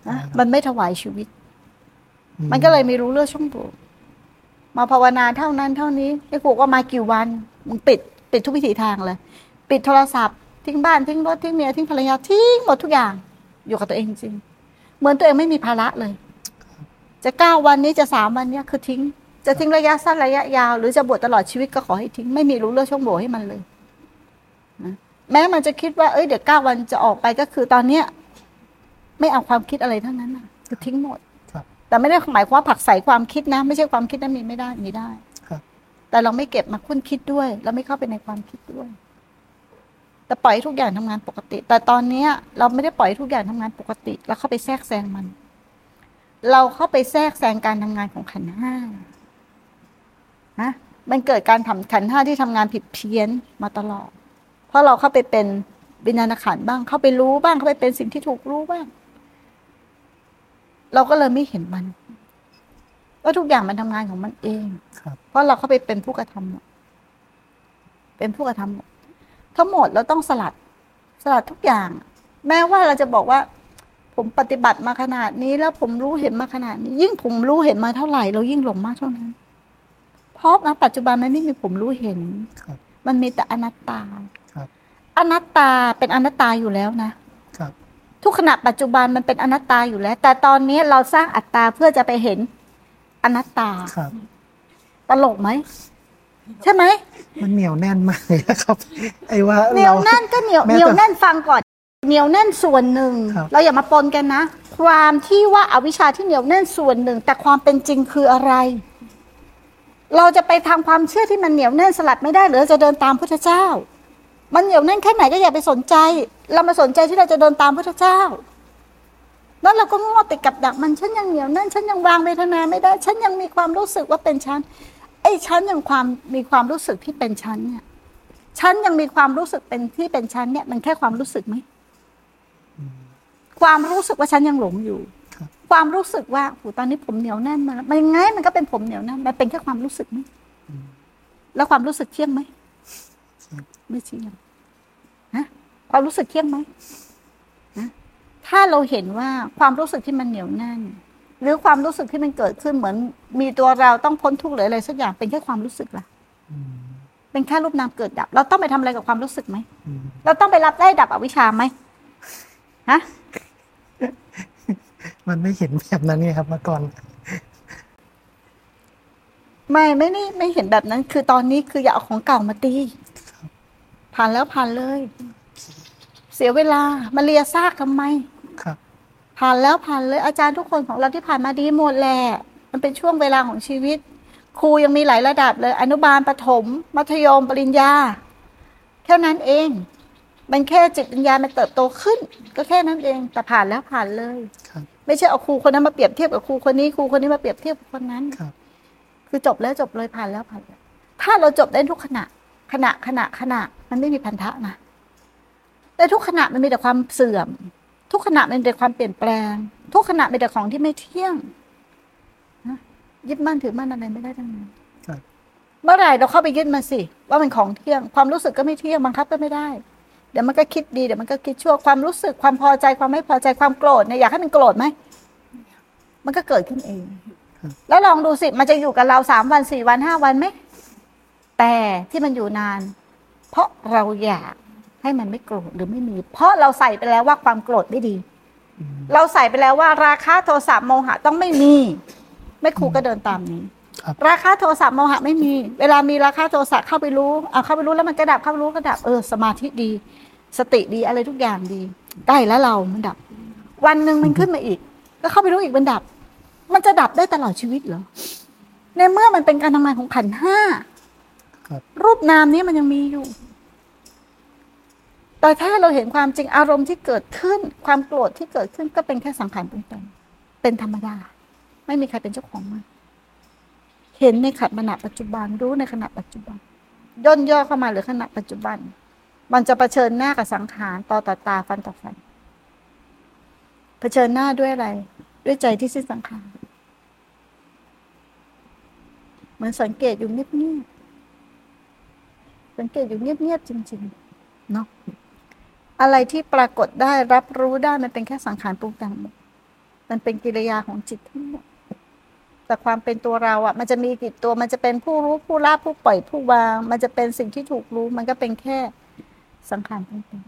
นะมันไม่ถวายชีวิต มันก็เลยไม่รู้เรื่องช่องโหว่มาภาวนาเท่านั้นเท่านี้ไอ้ครูก็มากี่วันมึงปิดปิดทุกวิถีทางเลย ปิดโทรศัพท์ทิ้งบ้านทิ้งรถทิ้งเมียทิ้งภรรยาทิ้งหมดทุกอย่าง อยู่กับตัวเองจริงๆเหมือนตัวเองไม่มีภาระเลย จะเก้าวันนี้จะสามวันเนี้ยคือทิ้ง จะทิ้งระยะสั้นระยะยาว หรือจะบวชตลอดชีวิตก็ขอให้ทิ้งไม่มีรู้เรื่องช่องโหว่ให้มันเลยนะแม้มันจะคิดว่าเอ้ยเดี๋ยวเก้าวันจะออกไปก็คือตอนเนี้ย ไม่เอาความคิดอะไรทั้งนั้นน่ะคือทิ้งหมดครับแต่ไม่ได้หมายความว่าผลักใส่ความคิดนะ ไม่ใช่ความคิดนั้นมีไม่ได้มีได้ครับแต่เราไม่เก็บมาคุ้นคิดด้วย เราไม่เข้าไปในความคิดด้วย แต่ปล่อยให้ทุกอย่างทำงานปกติ แต่ตอนเนี้ยเราไม่ได้ปล่อยให้ทุกอย่างทำงานปกติ เราเข้าไปแทรกแซงมัน เราเข้าไปแทรกแซงการทำงานของขันธ์ห้านะมันเกิดการทำขันธ์ห้าที่ทำงานผิดเพี้ยนมาตลอด เพราะเราเข้าไปเป็นวิญญาณขันธ์บ้าง เข้าไปรู้บ้างเข้าไปเป็นสิ่งที่ถูกรู้บ้าง เราก็เลยไม่เห็นมันว่าทุกอย่างมันทำงานของมันเองครับเพราะเราเข้าไปเป็นผู้กระทำหมดเป็นผู้กระทำหมด ทั้งหมดเราต้องสลัดสลัดทุกอย่าง แม้ว่าเราจะบอกว่า ผมปฏิบัติมาขนาดนี้ แล้วผมรู้เห็นมาขนาดนี้ ยิ่งผมรู้เห็นมาเท่าไหร่ เรายิ่งหลงมากเท่านั้น เพราะณปัจจุบันมันไม่มีผมรู้เห็นครับมันมีแต่อนัตตาครับอนัตตาเป็นอนัตตาอยู่แล้วนะครับทุกขณะปัจจุบันมันเป็นอนัตตาอยู่แล้ว แต่ตอนนี้เราสร้างอัตตาเพื่อจะไปเห็นอนัตตาครับตลกไหม ใช่ไหมมันเหนียวแน่นมากเลยนะครับ ไอ้ว่าเหนียวราแน่นก็เหนียวแม้แต่เหนียวแน่นฟังก่อน เหนียวแน่นส่วนหนึ่งครับเราอย่ามาปนกันนะ ความที่ว่าอาวิชชาที่เหนียวแน่นส่วนหนึ่ง แต่ความเป็นจริงคืออะไร เราจะไปทำความเชื่อที่มันเหนียวแน่นสลัดไม่ได้หรือจะเดินตามพุทธเจ้า มันเหนียวแน่นแค่ไหนก็อย่าไปสนใจ เรามาสนใจที่เราจะเดินตามพุทธเจ้าแล้วเราก็งอติดกับดักมันฉันยังเหนียวแน่นฉันยังวางเวทนาไม่ได้ ฉันยังมีความรู้สึกว่าเป็นฉัน ไอ้ฉันยังความมีความรู้สึกที่เป็นฉันเนี่ยฉันยังมีความรู้สึกเป็นที่เป็นฉันเนี่ย มันแค่ความรู้สึกไหมความรู้สึกว่าฉันยังหลงอยู่ ความรู้สึกว่าโหตอนนี้ผมเหนียวแน่นมาแล้วมันยังไงมันก็เป็นผมเหนียวแน่นมันเป็นแค่ความรู้สึกไหมแล้วความรู้สึกเที่ยงไหมไม่เที่ยงฮะความรู้สึกเที่ยงไหมนะถ้าเราเห็นว่าความรู้สึกที่มันเหนียวแน่น หรือความรู้สึกที่มันเกิดขึ้นเหมือน มีตัวเราต้องพ้นทุกข์หรืออะไรสักอย่างเป็นแค่ความรู้สึกล่ะอืมเป็นแค่รูปนามเกิดดับ เราต้องไปทำอะไรกับความรู้สึกไหมอืมเราต้องไปรับได้ดับอวิชชาไหมฮะมันไม่เห็นแบบนั้นไงครับเมื่อก่อน ไม่ไม่ได้ไม่เห็นแบบนั้น คือตอนนี้คืออย่าเอาของเก่ามาตีผ่านแล้วผ่านเลย เสียเวลามาเลียซากทำไมครับ ผ่านแล้วผ่านเลยอาจารย์ทุกคนของเราที่ผ่านมาดีหมดแหละมันเป็นช่วงเวลาของชีวิต ครูยังมีหลายระดับเลย อนุบาลประถม มัธยมปริญญาแค่นั้นเอง มันแค่จิตวิญญาณมันเติบโตขึ้น ก็แค่นั้นเองแต่ผ่านแล้วผ่านเลยครับไม่ใช่เอาครูคนนั้นมาเปรียบเทียบกับครูคนนี้ครูคนนี้มาเปรียบเทียบกับคนนั้นครับ คือจบแล้วจบเลยผ่านแล้วผ่านแล้วถ้าเราจบได้ทุกขณะ ขณะขณะขณะมันไม่มีพันธะนะแต่ทุกขณะมันมีแต่ความเสื่อม ทุกขณะมันมีแต่ความเปลี่ยนแปลง ทุกขณะมีแต่ของที่ไม่เที่ยงนะยึดมั่นถือมั่นอะไรไม่ได้ทั้งนั้นครับเมื่อไหร่เราเข้าไปยึดมันสิ ว่ามันของเที่ยง ความรู้สึกก็ไม่เที่ยงบังคับก็ไม่ได้ เดี๋ยวมันก็คิดดีเดี๋ยวมันก็คิดชั่วความรู้สึกความพอใจความไม่พอใจความโกรธเนี่ยอยากให้มันโกรธไหมมันก็เกิดขึ้นเอง แล้วลองดูสิมันจะอยู่กับเราสามวันสี่วันห้าวันไหมแต่ที่มันอยู่นาน เพราะเราอยาก ให้มันไม่โกรธหรือไม่มี เพราะเราใส่ไปแล้วว่าความโกรธไม่ดีอืมเราใส่ไปแล้วว่า ราคะโทสะโมหะต้องไม่มีแม่ครูก็เดินตามนี้ครับราคะโทสะโมหะไม่มี เวลามีราคะโทสะเข้าไปรู้อะเข้าไปรู้แล้วมันก็ดับเข้าไปรู้ก็ดับเออสมาธิดี สติดีอะไรทุกอย่างดีใกล้แล้วเรามันดับ วันหนึ่งมันขึ้นมาอีก ก็เข้าไปรู้อีกมันดับ มันจะดับได้ตลอดชีวิตเหรอในเมื่อมันเป็นการทำงานของขันธ์ห้าครับรูปนามนี้มันยังมีอยู่ แต่ถ้าเราเห็นความจริงอารมณ์ที่เกิดขึ้น ความโกรธที่เกิดขึ้นก็เป็นแค่สังขารปรุงแต่งเป็นธรรมดา ไม่มีใครเป็นเจ้าของมันเห็นในขณะปัจจุบันรู้ในขณะปัจจุบัน ย่นย่อเข้ามาหรือขณะปัจจุบัน มันจะะเผชิญหน้ากับสังขารต่อต่อตาฟันต่อฟันเผชิญหน้าด้วยอะไร ด้วยใจที่สิ้นสังขารเหมือนสังเกตอยู่เงียบๆสังเกตอยู่เงียบๆจริง ๆ เนาะ อะไรที่ปรากฏได้รับรู้ได้มันเป็นแค่สังขารปรุงแต่งมันเป็นกิริยาของจิตทั้งหมดแต่ความเป็นตัวเราอะ่ะ มันจะมีกี่ตัว มันจะเป็นผู้รู้ผู้ละผู้ปล่อยผู้วาง มันจะเป็นสิ่งที่ถูกรู้ มันก็เป็นแค่สังขารปรุงแต่ง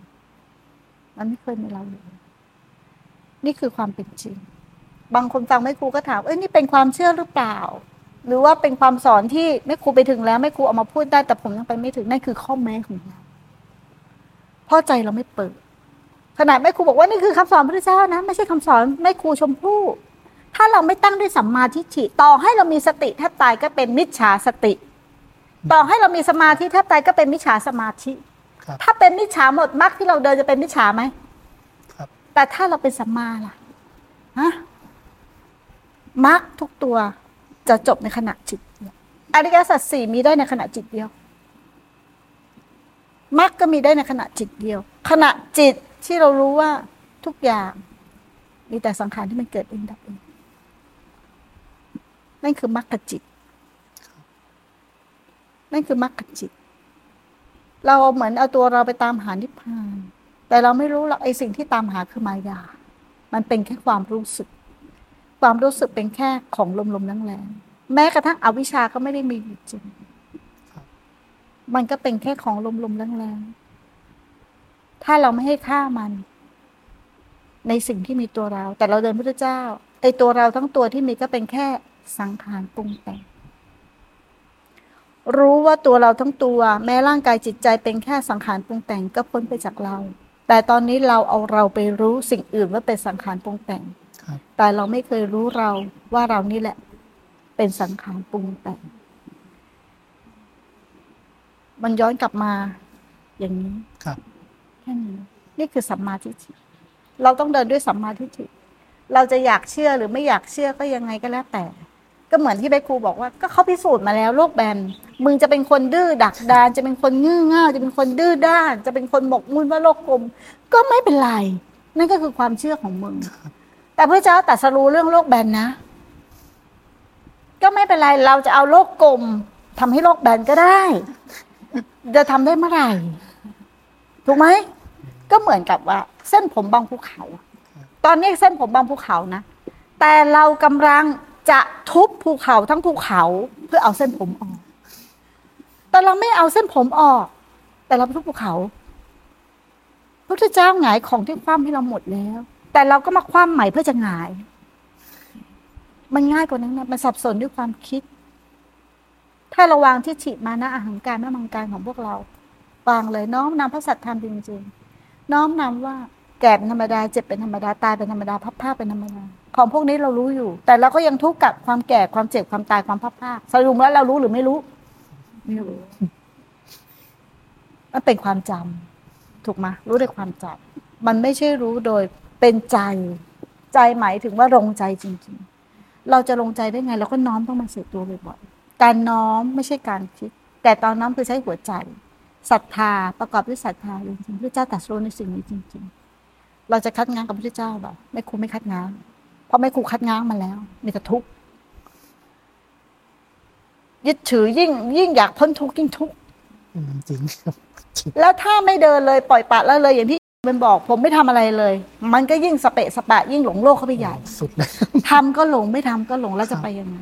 มันไม่เคยมีเราเลยนี่คือความเป็นจริง บางคนฟังแม่ครูก็ถาม เอ้ยนี่เป็นความเชื่อหรือเปล่า หรือว่าเป็นความสอนที่แม่ครูไปถึงแล้วแม่ครูเอามาพูดได้แต่ผมยังไปไม่ถึงนั่นคือข้อแม้ของเรา เพราะใจเราไม่เปิด ขนาดแม่ครูบอกว่านี่คือคำสอนพระเจ้านะ ไม่ใช่คำสอนแม่ครูชมพู่ ถ้าเราไม่ตั้งด้วยสัมมาทิฏฐิต่อให้เรามีสติแทบตายก็เป็นมิจฉาสติ ต่อให้เรามีสมาธิแทบตายก็เป็นมิจฉาสมาธิครับถ้าเป็นมิจฉาหมดมรรคที่เราเดินจะเป็นมิจฉาไหมครับแต่ถ้าเราเป็นสัมมาล่ะฮะมรรคทุกตัวจะจบในขณะจิตเดียวอริยสัจสี่มีได้ในขณะจิตเดียว มรรคก็มีได้ในขณะจิตเดียว ขณะจิตที่เรารู้ว่าทุกอย่างมีแต่สังขารที่มันเกิดเองดับเองนั่นคือมรรคจิต นั่นคือมรรคจิต เราเหมือนเอาตัวเราไปตามหานิพพาน แต่เราไม่รู้หรอกไอ้สิ่งที่ตามหาคือมายา มันเป็นแค่ความรู้สึก ความรู้สึกเป็นแค่ของลมๆแรงๆแม้กระทั่งอวิชชาก็ไม่ได้มีอยู่จริง มันก็เป็นแค่ของลมๆแรงๆ ถ้าเราไม่ให้ค่ามัน ในสิ่งที่มีตัวเรา แต่เราเดินพระเจ้า ไอ้ตัวเราทั้งตัวที่มีก็เป็นแค่สังขารปรุงแต่งรู้ว่าตัวเราทั้งตัว แม้ร่างกายจิตใจเป็นแค่สังขารปรุงแต่งก็พ้นไปจากเรา แต่ตอนนี้เราเอาเราไปรู้สิ่งอื่นว่าเป็นสังขารปรุงแต่งครับแต่เราไม่เคยรู้เราว่าเรานี่แหละ เป็นสังขารปรุงแต่ง มันย้อนกลับมา อย่างนี้ครับแค่นี้นี่คือสัมมาทิฏฐิเราต้องเดินด้วยสัมมาทิฏฐิเราจะอยากเชื่อหรือไม่อยากเชื่อก็ยังไงก็แล้วแต่ ก็เหมือนที่ใบครูบอกว่า ก็เขาพิสูจน์มาแล้วโลกแบนมึงจะเป็นคนดื้อดักดาน จะเป็นคนงื้อง่าจะเป็นคนดื้อด้าน จะเป็นคนหมกมุ่นว่าโลกกลม ก็ไม่เป็นไร นั่นก็คือความเชื่อของมึง แต่พระเจ้าตรัสรู้เรื่องโลกแบนนะ ก็ไม่เป็นไรเราจะเอาโลกกลมทำให้โลกแบนก็ได้ จะทำได้เมื่อไหร่ถูกไหมก็เหมือนกับว่า เส้นผมบางภูเขา ตอนนี้เส้นผมบางภูเขานะ แต่เรากำลังจะทุบภูเขาทั้งภูเขา เพื่อเอาเส้นผมออก แต่เราไม่เอาเส้นผมออก แต่เราทุบภูเขาพระเจ้าหงายของที่คว่ำให้เราหมดแล้ว แต่เราก็มาคว่ำใหม่เพื่อจะหงาย มันง่ายกว่านั้นนะมันสับสนด้วยความคิด ถ้าราวางที่ฉิมานะอาหังการไม่มังการของพวกเราวางเลยน้อมนำพระสัตธรรมจริงๆ น้อมนำว่าแก่เป็นธรรมดาเจ็บเป็นธรรมดาตายเป็นธรรมดาพับผ้าเป็นธรรมดาของพวกนี้เรารู้อยู่ แต่เราก็ยังทุกข์กับความแก่ความเจ็บความตายความพับผ้าสรุปแล้วเรารู้หรือไม่รู้ไม่รู้มันเป็นความจำถูกไหมรู้ด้วยความจำมันไม่ใช่รู้โดยเป็นใจใจหมายถึงว่าลงใจจริง ๆ เราจะลงใจได้ไงเราก็น้อมต้องมาเสึกตัวบ่อย การน้อมไม่ใช่การคิด แต่ตอนน้อมคือใช้หัวใจศรัทธาประกอบด้วยศรัทธาจริงๆพระเจ้าตรัสรู้ในสิ่งนี้จริง ๆ เราจะคัดง้างกับพระเจ้าหรอไม่ครูไม่คัดง้างเพราะไม่ครูคัดง้างมาแล้วมีแต่ทุกข์ยึดถือยิ่ง ยิ่งอยากพ้นทุกข์ยิ่งทุกข์อืมจริงครับจริงแล้วถ้าไม่เดินเลยปล่อยปละละเลยอย่างที่มันบอก ผมไม่ทำอะไรเลย มันก็ยิ่งสเปะสปะยิ่งหลงโลกเข้าไปใหญ่สุดเลยทำก็หลงไม่ทำก็หลงแล้วจะไปยังไง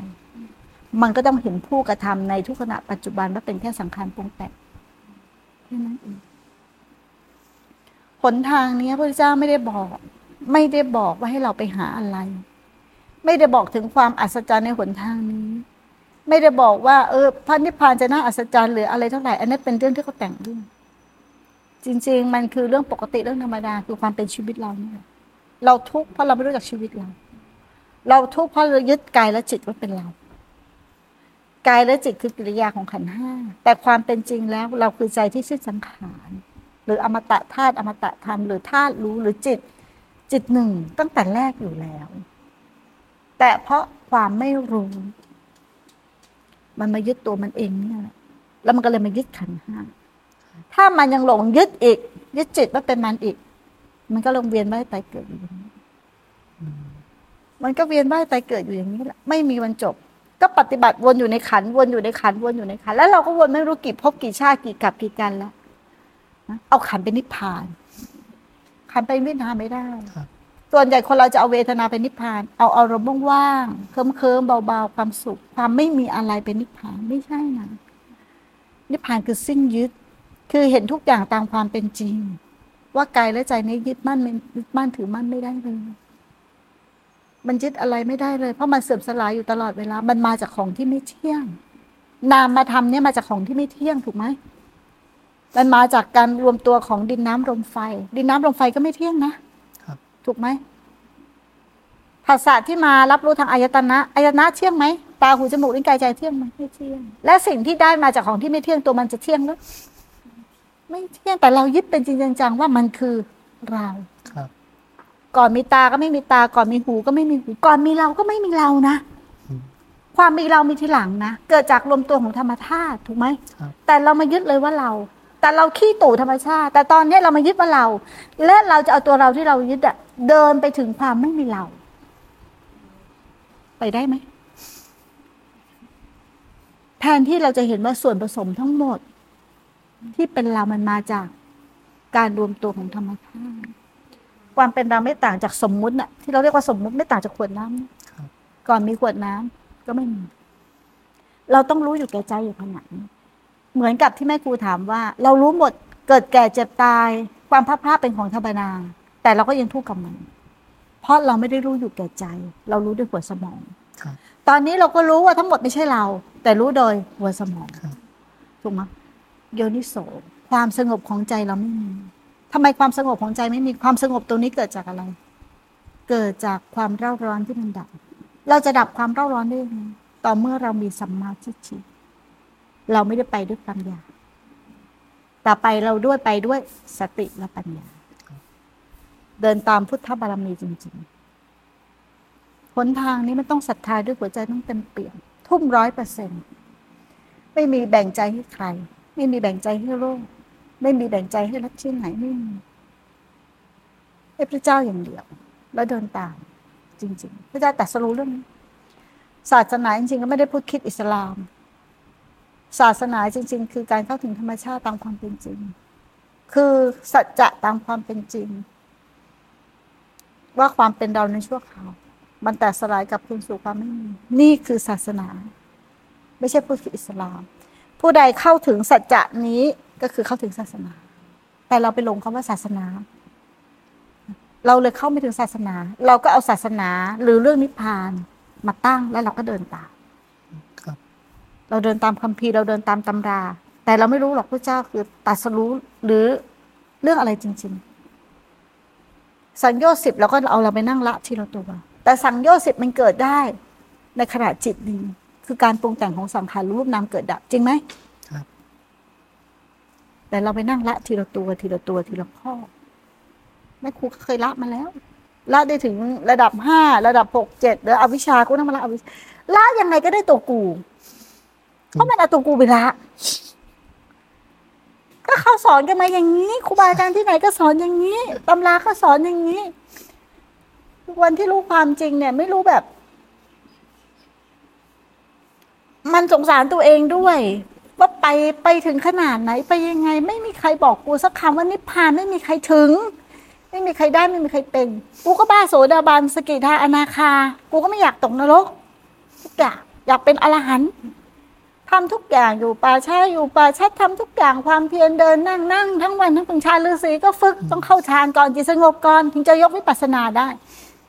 มันก็ต้องเห็นผู้กระทำในทุกขณะปัจจุบันว่าเป็นแค่สังขารปรุงแต่งแค่นั้นเองหนทางนี้พระเจ้าไม่ได้บอก ไม่ได้บอกว่าให้เราไปหาอะไร ไม่ได้บอกถึงความอัศจรรย์ในหนทางนี้ ไม่ได้บอกว่า เออพระนิพพานจะน่าอัศจรรย์หรืออะไรเท่าไหร่ อันนั้นเป็นเรื่องที่เขาแต่งเรื่องจริง ๆ มันคือเรื่องปกติเรื่องธรรมดาคือความเป็นชีวิตเราเนี่ยเราทุกข์เพราะเราไม่รู้จักชีวิตเรา เราทุกข์เพราะเรายึดกายและจิตว่าเป็นเรา กายและจิตคือกิริยาของขันห้าแต่ความเป็นจริงแล้วเราคือใจที่สิ้นสังขารหรืออมตะธาตุอมตะธรรมหรือธาตุรู้หรือจิต จิตหนึ่งตั้งแต่แรกอยู่แล้ว แต่เพราะความไม่รู้ มันมายึดตัวมันเองเนี่ยแหละแล้วมันก็เลยมายึดขันห้าถ้ามันยังหลงยึดอีก ยึดจิตว่าเป็นมันอีก มันก็ลงเวียนว่ายตายเกิดอยู่อย่างนี้มันก็เวียนว่ายตายเกิดอยู่อย่างนี้แหละไม่มีวันจบ ก็ปฏิบัติวนอยู่ในขันธ์วนอยู่ในขันธ์วนอยู่ในขันธ์แล้วเราก็วนไม่รู้กี่ภพกี่ชาติกี่กับกี่กันแล้วนะเอาขันธ์เป็นนิพพาน ขันธ์ไปนิพพานไม่ได้ครับส่วนใหญ่คนเราจะเอาเวทนาเป็นนิพพาน เอาอารมณ์ว่างๆเคิมเคิมๆเบาๆความสุข ความไม่มีอะไรเป็นนิพพานไม่ใช่นะนิพพานคือสิ้นยึด คือเห็นทุกอย่างตามความเป็นจริง ว่ากายและใจนี้ยึดมั่นไม่ยึดมั่นถือมั่นไม่ได้เลย มันยึดอะไรไม่ได้เลย เพราะมันเสื่อมสลายอยู่ตลอดเวลา มันมาจากของที่ไม่เที่ยง นามมาทำเนี่ยมาจากของที่ไม่เที่ยงถูกไหมมันมาจากการรวมตัวของดินน้ำลมไฟ ดินน้ำลมไฟก็ไม่เที่ยงนะครับถูกไหมภาษาที่มารับรู้ทางอายตนะอายตนะเที่ยงไหมตาหูจมูกลิ้นกายใจเที่ยงไหมไม่เที่ยง และสิ่งที่ได้มาจากของที่ไม่เที่ยงตัวมันจะเที่ยงหรือไม่เที่ยงแต่เรายึดเป็นจริงจังๆว่ามันคือเราครับ ก่อนมีตาก็ไม่มีตา ก่อนมีหูก็ไม่มีหู ก่อนมีเราก็ไม่มีเรานะ ความมีเรามีทีหลังนะ เกิดจากรวมตัวของธรรมธาตุถูกไหมครับแต่เรามายึดเลยว่าเรา แต่เราขี้ตู่ธรรมชาติ แต่ตอนนี้เรามายึดว่าเรา และเราจะเอาตัวเราที่เรายึดอะเดินไปถึงความไม่มีเรา ไปได้ไหม แทนที่เราจะเห็นว่าส่วนผสมทั้งหมด ที่เป็นเรามันมาจากการรวมตัวของธรรมชาติ ความเป็นเราไม่ต่างจากสมมุติน่ะ ที่เราเรียกว่าสมมุติไม่ต่างจากขวดน้ำครับก่อนมีขวดน้ำก็ไม่มี เราต้องรู้อยู่แก่ใจอยู่ขนาดนี้เหมือนกับที่แม่ครูถามว่า เรารู้หมดเกิดแก่เจ็บตาย ความพลาดพลาดเป็นของธรรมดาแต่เราก็ยังทุกข์กับมัน เพราะเราไม่ได้รู้อยู่แก่ใจ เรารู้ด้วยหัวสมองครับตอนนี้เราก็รู้ว่าทั้งหมดไม่ใช่เรา แต่รู้โดยหัวสมองครับถูกไหมโยนิโสความสงบของใจเราไม่มี ทำไมความสงบของใจไม่มีความสงบตรงนี้เกิดจากอะไร เกิดจากความเร่าร้อนที่มันดับ เราจะดับความเร่าร้อนได้ยังไงต่อเมื่อเรามีสัมมาทิฏฐิเราไม่ได้ไปด้วยความอยากแต่ไปเราด้วยไปด้วยสติและปัญญา เดินตามพุทธบารมีจริงๆหนทางนี้มันต้องศรัทธาด้วยหัวใจต้องเต็มเปี่ยมทุ่มร้อยเปอร์เซ็นไม่มีแบ่งใจให้ใคร ไม่มีแบ่งใจให้โลก ไม่มีแบ่งใจให้รักชื่อไหนไม่มีให้พระเจ้าอย่างเดียว แล้วเดินตาม จริง ๆ พระเจ้าตรัสรู้เรื่องนี้ศาสนาจริงๆ ก็ไม่ได้พูดคิดอิสลาม ศาสนาจริง ๆ คือการเข้าถึงธรรมชาติตามความเป็นจริง คือสัจจะตามความเป็นจริง ว่าความเป็นเราในชั่วคราวมันแต่สลายกับคืนสู่ความไม่มีนี่คือศาสนา ไม่ใช่พูดคิดอิสลาม ผู้ใดเข้าถึงสัจจะนี้ ก็คือเข้าถึงศาสนา แต่เราไปหลงคำว่าศาสนา เราเลยเข้าไม่ถึงศาสนา เราก็เอาศาสนาหรือเรื่องนิพพานมาตั้งแล้วเราก็เดินตามครับเราเดินตามคัมภีร์เราเดินตามตำรา แต่เราไม่รู้หรอกพระเจ้าคือตรัสรู้หรือเรื่องอะไรจริง ๆ สังโยชน์สิบเราก็เอาเราไปนั่งละทีละตัวแต่สังโยชน์สิบมันเกิดได้ ในขณะจิตนี้คือการปรุงแต่งของสังขารรูปนามเกิดดับจริงไหมครับ แต่เราไปนั่งละทีละตัวทีละตัวทีละข้อแม่ครูก็เคยละมาแล้วละได้ถึงระดับห้าระดับหกเจ็ดหรืออวิชาก็นั่งมาละอวิชชาละยังไงก็ได้ตัวกูเพราะมันเอาตัวกูไปละก็เขาสอนกันมาอย่างนี้ครูบาอาจารย์ที่ไหนก็สอนอย่างนี้ตำราก็สอนอย่างนี้วันที่รู้ความจริงเนี่ย ไม่รู้แบบ มันสงสารตัวเองด้วย ว่าไปไปถึงขนาดไหนไปยังไง ไม่มีใครบอกกูสักคำว่านิพพานไม่มีใครถึง ไม่มีใครได้ไม่มีใครเป็น กูก็บ้าโสดาบันสกิทาอนาคา กูก็ไม่อยากตกนรกทุกอย่างอยากเป็นอรหันต์ทำทุกอย่างอยู่ป่าช้าอยู่ป่าชัดทำทุกอย่างความเพียรเดินนั่งนั่งทั้งวันทั้งคืนชาฤาษีก็ฝึกต้องเข้าฌานก่อนจิตสงบก่อนถึงจะยกวิปัสสนาได้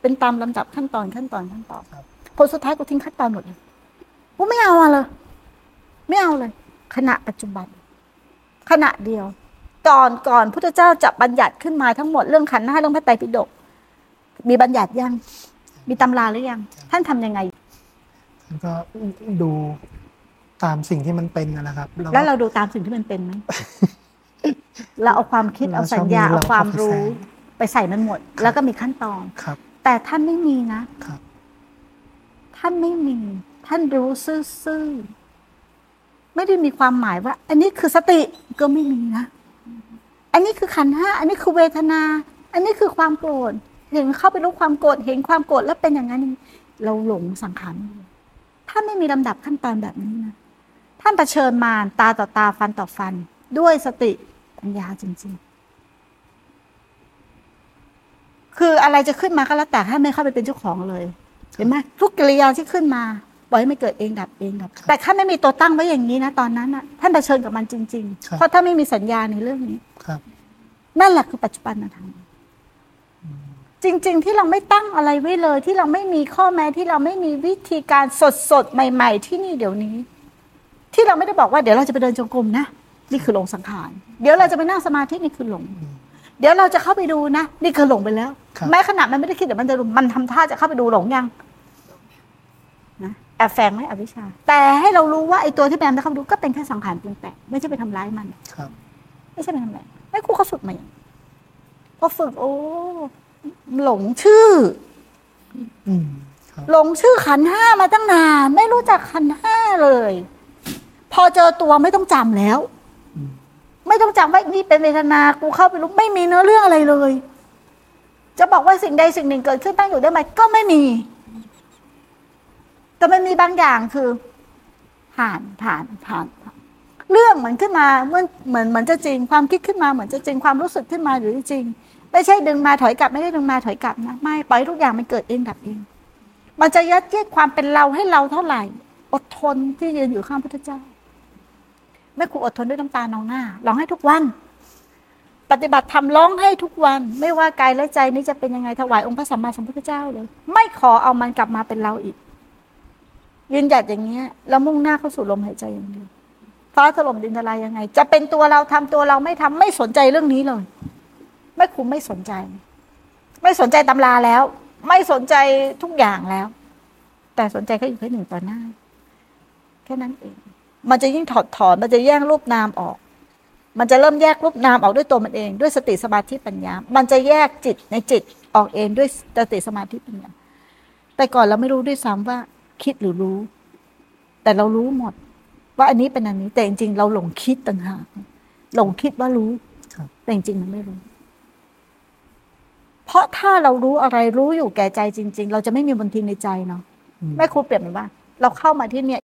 เป็นตามลำดับขั้นตอนขั้นตอนขั้นตอนครับผลสุดท้ายกูทิ้งขั้นตอนหมดเลยกูไม่เอาอะเลยไม่เอาเลย ขณะปัจจุบัน ขณะเดียวก่อนก่อนพุทธเจ้าจะบัญญัติขึ้นมาทั้งหมดเรื่องขันธ์ห้าเรื่องพระไตรปิฎกมีบัญญัติยัง มีตำราหรือยัง ท่านทำยังไงแล้วก็ดูตามสิ่งที่มันเป็นนั่นแหละครับก็แล้วเราดูตามสิ่งที่มันเป็นไหมเราเอาความคิดเราเอาสัญญาชอบมีเอาความเราก็ไปรู้ใส่ไปใส่มันหมด แล้วก็มีขั้นตอนครับ แต่ท่านไม่มีนะครับ ท่านไม่มี ท่านรู้ซื่อ ไม่ได้มีความหมายว่า อันนี้คือสติก็ไม่มีนะ อันนี้คือขันธ์ห้าอันนี้คือเวทนา อันนี้คือความโกรธเห็นเข้าไปรู้ความโกรธเห็นความโกรธแล้วเป็นอย่างนั้นเราหลงสังขารถ้าไม่มีลำดับขั้นตอนแบบนี้นะท่านเผชิญมารตาต่อตาฟันต่อฟัน ด้วยสติปัญญาจริง ๆ คืออะไรจะขึ้นมาก็แล้วแต่ให้ไม่เข้าไปเป็นเจ้าของเลย เห็นไหมทุกกิริยาที่ขึ้นมา ปล่อยให้มันเกิดเองดับเองดับ แต่ถ้าไม่มีตัวตั้งไว้อย่างนี้นะตอนนั้นน่ะท่านเผชิญกับมันจริงครับๆเพราะถ้าไม่มีสัญญาในเรื่องนี้ครับ นั่นแหละคือปัจจุบันธรรมจริง ๆ ที่เราไม่ตั้งอะไรไว้เลย ที่เราไม่มีข้อแม้ที่เราไม่มีวิธีการสดๆใหม่ ๆ ที่นี่เดี๋ยวนี้ ที่เราไม่ได้บอกว่าเดี๋ยวเราจะไปเดินจงกรมนะนี่คือหลงสังขารเดี๋ยวเราจะไปนั่งสมาธินี่คือหลง เดี๋ยวเราจะเข้าไปดูนะ นี่คือหลงไปแล้วครับแม้ขณะมันไม่ได้คิดแต่มันจะรู้มันทำท่าจะเข้าไปดูหลงยัง นะแอบแฝงไหมอวิชชา แต่ให้เรารู้ว่าไอ้ตัวที่แบมจะเข้าไปดูก็เป็นแค่สังขารปรุงแต่งไม่ใช่ไปทำร้ายมัน ครับ ไม่ใช่ไปทำอะไรไม่ครูเขาฝึกมาอย่างพอฝึกโอ้หลงชื่ออืมครับหลงชื่อขันธ์ห้ามาตั้งนานไม่รู้จักขันธ์ห้าเลย พอเจอตัวไม่ต้องจำแล้วอืมไม่ต้องจำว่านี่เป็นเวทนากูเข้าไปรู้ไม่มีเนื้อเรื่องอะไรเลย จะบอกว่าสิ่งใดสิ่งหนึ่งเกิดขึ้นตั้งอยู่ได้ไหมก็ไม่มี แต่มันมีบางอย่างคือ ผ่านผ่านผ่าน เรื่องเหมือนขึ้นมาเหมือนเหมือนเหมือนจะจริง ความคิดขึ้นมาเหมือนจะจริงความรู้สึกขึ้นมาหรือจริง ไม่ใช่ดึงมาถอยกลับไม่ได้ดึงมาถอยกลับนะไม่ปล่อยทุกอย่างมันเกิดเองดับเอง มันจะยัดเยียดความเป็นเราให้เราเท่าไหร่ อดทนที่ยืนอยู่ข้างพระเจ้าแม่ครูอดทนด้วยน้ำตานองหน้าร้องให้ทุกวัน ปฏิบัติธรรมร้องให้ทุกวัน ไม่ว่ากายและใจนี้จะเป็นยังไงถวายองค์พระสัมมาสัมพุทธเจ้าเลย ไม่ขอเอามันกลับมาเป็นเราอีก ยืนหยัดอย่างเงี้ยแล้วมุ่งหน้าเข้าสู่ลมหายใจอย่างเดียวฟ้าถล่มดินทลายยังไง จะเป็นตัวเราทำตัวเราไม่ทำไม่สนใจเรื่องนี้เลยแม่ครูไม่สนใจ ไม่สนใจตำราแล้ว ไม่สนใจทุกอย่างแล้ว แต่สนใจแค่อยู่แค่หนึ่งต่อหน้า แค่นั้นเอง มันจะยิ่งถอดถอนมันจะแยกรูปนามออก มันจะเริ่มแยกรูปนามออกด้วยตัวมันเอง ด้วยสติสมาธิปัญญา มันจะแยกจิตในจิตออกเองด้วยสติสมาธิปัญญาแต่ก่อนเราไม่รู้ด้วยซ้ำว่า คิดหรือรู้ แต่เรารู้หมด ว่าอันนี้เป็นอันนี้ แต่จริงๆเราหลงคิดต่างหากหลงคิดว่ารู้ครับแต่จริงๆมันไม่รู้ เพราะถ้าเรารู้อะไรรู้อยู่แก่ใจจริง ๆ เราจะไม่มีบนทินในใจเนาะอืมแม่ครูเปรียบเหมือนว่า เราเข้ามาที่เนี่ย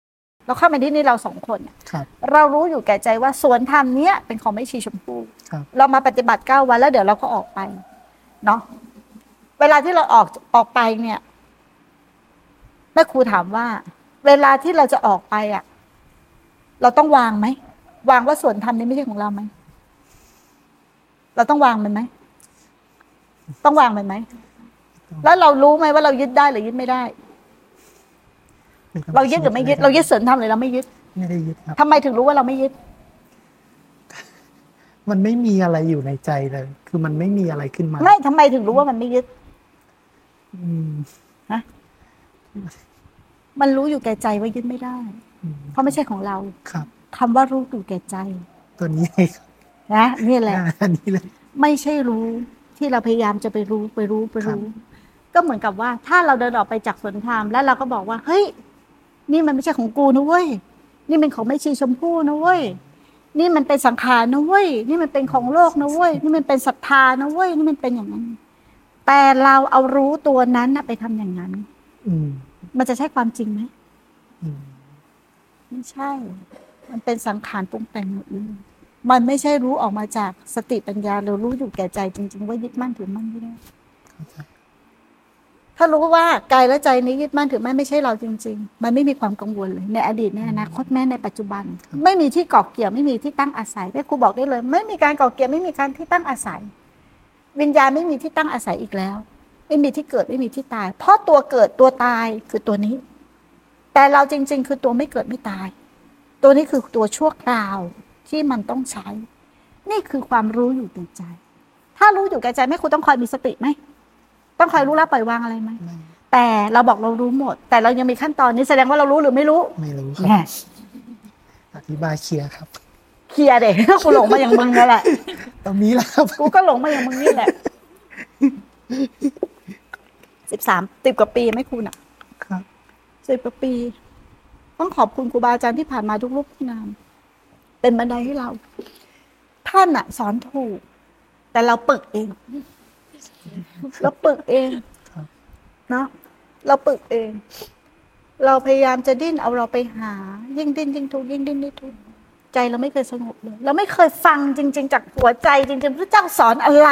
เราเข้ามาที่นี่เราสองคนเนี่ยครับเรารู้อยู่แก่ใจว่าสวนธรรมเนี้ยเป็นของไม่ชีชมพู่ครับเรามาปฏิบัติเก้าวันแล้วเดี๋ยวเราก็ออกไป เนาะเวลาที่เราออกออกไปเนี่ย แม่ครูถามว่า เวลาที่เราจะออกไปอะ เราต้องวางไหมวางว่าส่วนธรรมนี้ไม่ใช่ของเราไหมเราต้องวางมันไหมต้องวางมันไหมแล้วเรารู้ไหมว่าเรายึดได้หรือยึดไม่ได้ป็นควเรายึดหรือไม่ยึด เรายึดส่วนธรรมหรือเราไม่ยึด ไม่ได้ยึดครับทำไมถึงรู้ว่าเราไม่ยึด มันไม่มีอะไรอยู่ในใจเลย คือมันไม่มีอะไรขึ้นมา ไม่ทำไมถึงรู้ว่ามันไม่ยึด อืม มันรู้อยู่แก่ใจว่ายึดไม่ได้อืมเพราะไม่ใช่ของเราครับคำว่ารู้อยู่แก่ใจ ตัวนี้เลยครับนะนี่แหละอันนี้เลยไม่ใช่รู้ที่เราพยายามจะไปรู้ไปรู้ไปรู้ ก็เหมือนกับว่า ถ้าเราเดินออกไปจากสวนธรรมแล้วเราก็บอกว่า เฮ้ย นี่มันไม่ใช่ของกูนะเว้ยนี่เป็นของไม่ชีชมพู่นะเว้ยนี่มันเป็นสังขารนะเว้ยนี่มันเป็นของโลกนะเว้ยนี่มันเป็นศรัทธานะเว้ยนี่มันเป็นอย่างนั้น แต่เราเอารู้ตัวนั้นนะไปทำอย่างนั้น อื มมันจะใช่ความจริงไหมอืมไม่ใช่ มันเป็นสังขารปรุงแต่งหมดเลยมันไม่ใช่รู้ออกมาจากสติปัญญาหรือรู้อยู่แก่ใจจริง ๆ ว่ายึดมั่นถือมั่นไม่ได้เข้าใจถ้ารู้ว่ากายและใจนี้ยึดมั่นถือมั่นไม่ใช่เราจริง ๆ มันไม่มีความกังวลเลย ในอดีตในอนาคตแม้ในปัจจุบัน ไม่มีที่เกาะเกี่ยวไม่มีที่ตั้งอาศัยแม่ครูบอกได้เลย ไม่มีการเกาะเกี่ยวไม่มีการที่ตั้งอาศัย วิญญาณไม่มีที่ตั้งอาศัยอีกแล้ว ไม่มีที่เกิดไม่มีที่ตาย เพราะตัวเกิดตัวตายคือตัวนี้ แต่เราจริง ๆ คือตัวไม่เกิดไม่ตาย ตัวนี้คือตัวชั่วคราวที่มันต้องใช้ นี่คือความรู้อยู่แก่ใจ ถ้ารู้อยู่แก่ใจแม่ครูต้องคอยมีสติไหมต้องคอยรู้แล้วปล่อยวางอะไรไหมไม่แต่เราบอกเรารู้หมด แต่เรายังมีขั้นตอนนี้แสดงว่าเรารู้หรือไม่รู้ ไม่รู้คแน่รับอธิบายเคลียร์ครับเคลียร์เด็กกูหลงมาอย่างมึงนั่นแหละตรงนี้แหละครับกูก็หลงมาอย่างมึงนี่แหละ สิบสามสิบกว่าปีไหม่คุณอะครับสิบกว่าปี ต้องขอบคุณครูบาอาจารย์ที่ผ่านมาทุกรูปทุกนาม เป็นบันไดให้เรา ท่านอะสอนถูก แต่เราปึกเองเราปึกเองครับเนาะเราปึกเอง เราพยายามจะดิ้นเอาเราไปหา ยิ่งดิ้นยิ่งทุกข์ยิ่งดิ้นยิ่งทุกข์ใจเราไม่เคยสงบเลย เราไม่เคยฟังจริง ๆ จากหัวใจจริงๆพระเจ้าสอนอะไร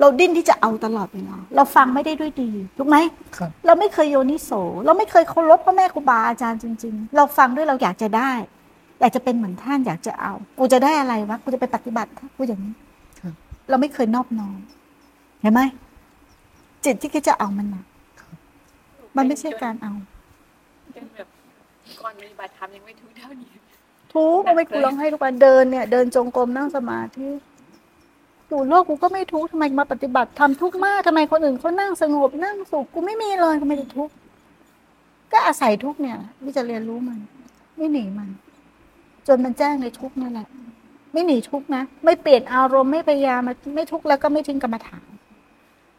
เราดิ้นที่จะเอาตลอดเวลาเราฟังไม่ได้ด้วยดีถูกไหมครับเราไม่เคยโยนิโส เราไม่เคยเคารพพ่อแม่ครูบาอาจารย์จริง ๆ เราฟังด้วยเราอยากจะได้อยากจะเป็นเหมือนท่านอยากจะเอา กูจะได้อะไรวะกูจะไปปฏิบัติกูอย่างนี้ครับเราไม่เคยนอบน้อมเห็นไหมจิตที่คิดจะเอามันนะมันไม่ใช่การเอาจนแบบก่อนปฏิบัติธรรมยังไม่ทุกเท่านี้ทุกข์เอาไม่กูร้องให้ทุกวันเดินเนี่ย เดินจงกรมนั่งสมาธิ อยู่โลกกูก็ไม่ทุกข์ทำไมมาปฏิบัติทำทุกข์มากทำไมคนอื่นเขานั่งสงบนั่งสุขกูไม่มีเลยกูไม่ได้ทุกข์ก็อาศัยทุกข์เนี่ยที่จะเรียนรู้มันไม่หนีมัน จนมันแจ้งในทุกข์นั่นแหละ ไม่หนีทุกข์นะไม่เปลี่ยนอารมณ์ไม่พยายามไม่ทุกข์แล้วก็ไม่ทิ้งกรรมฐาน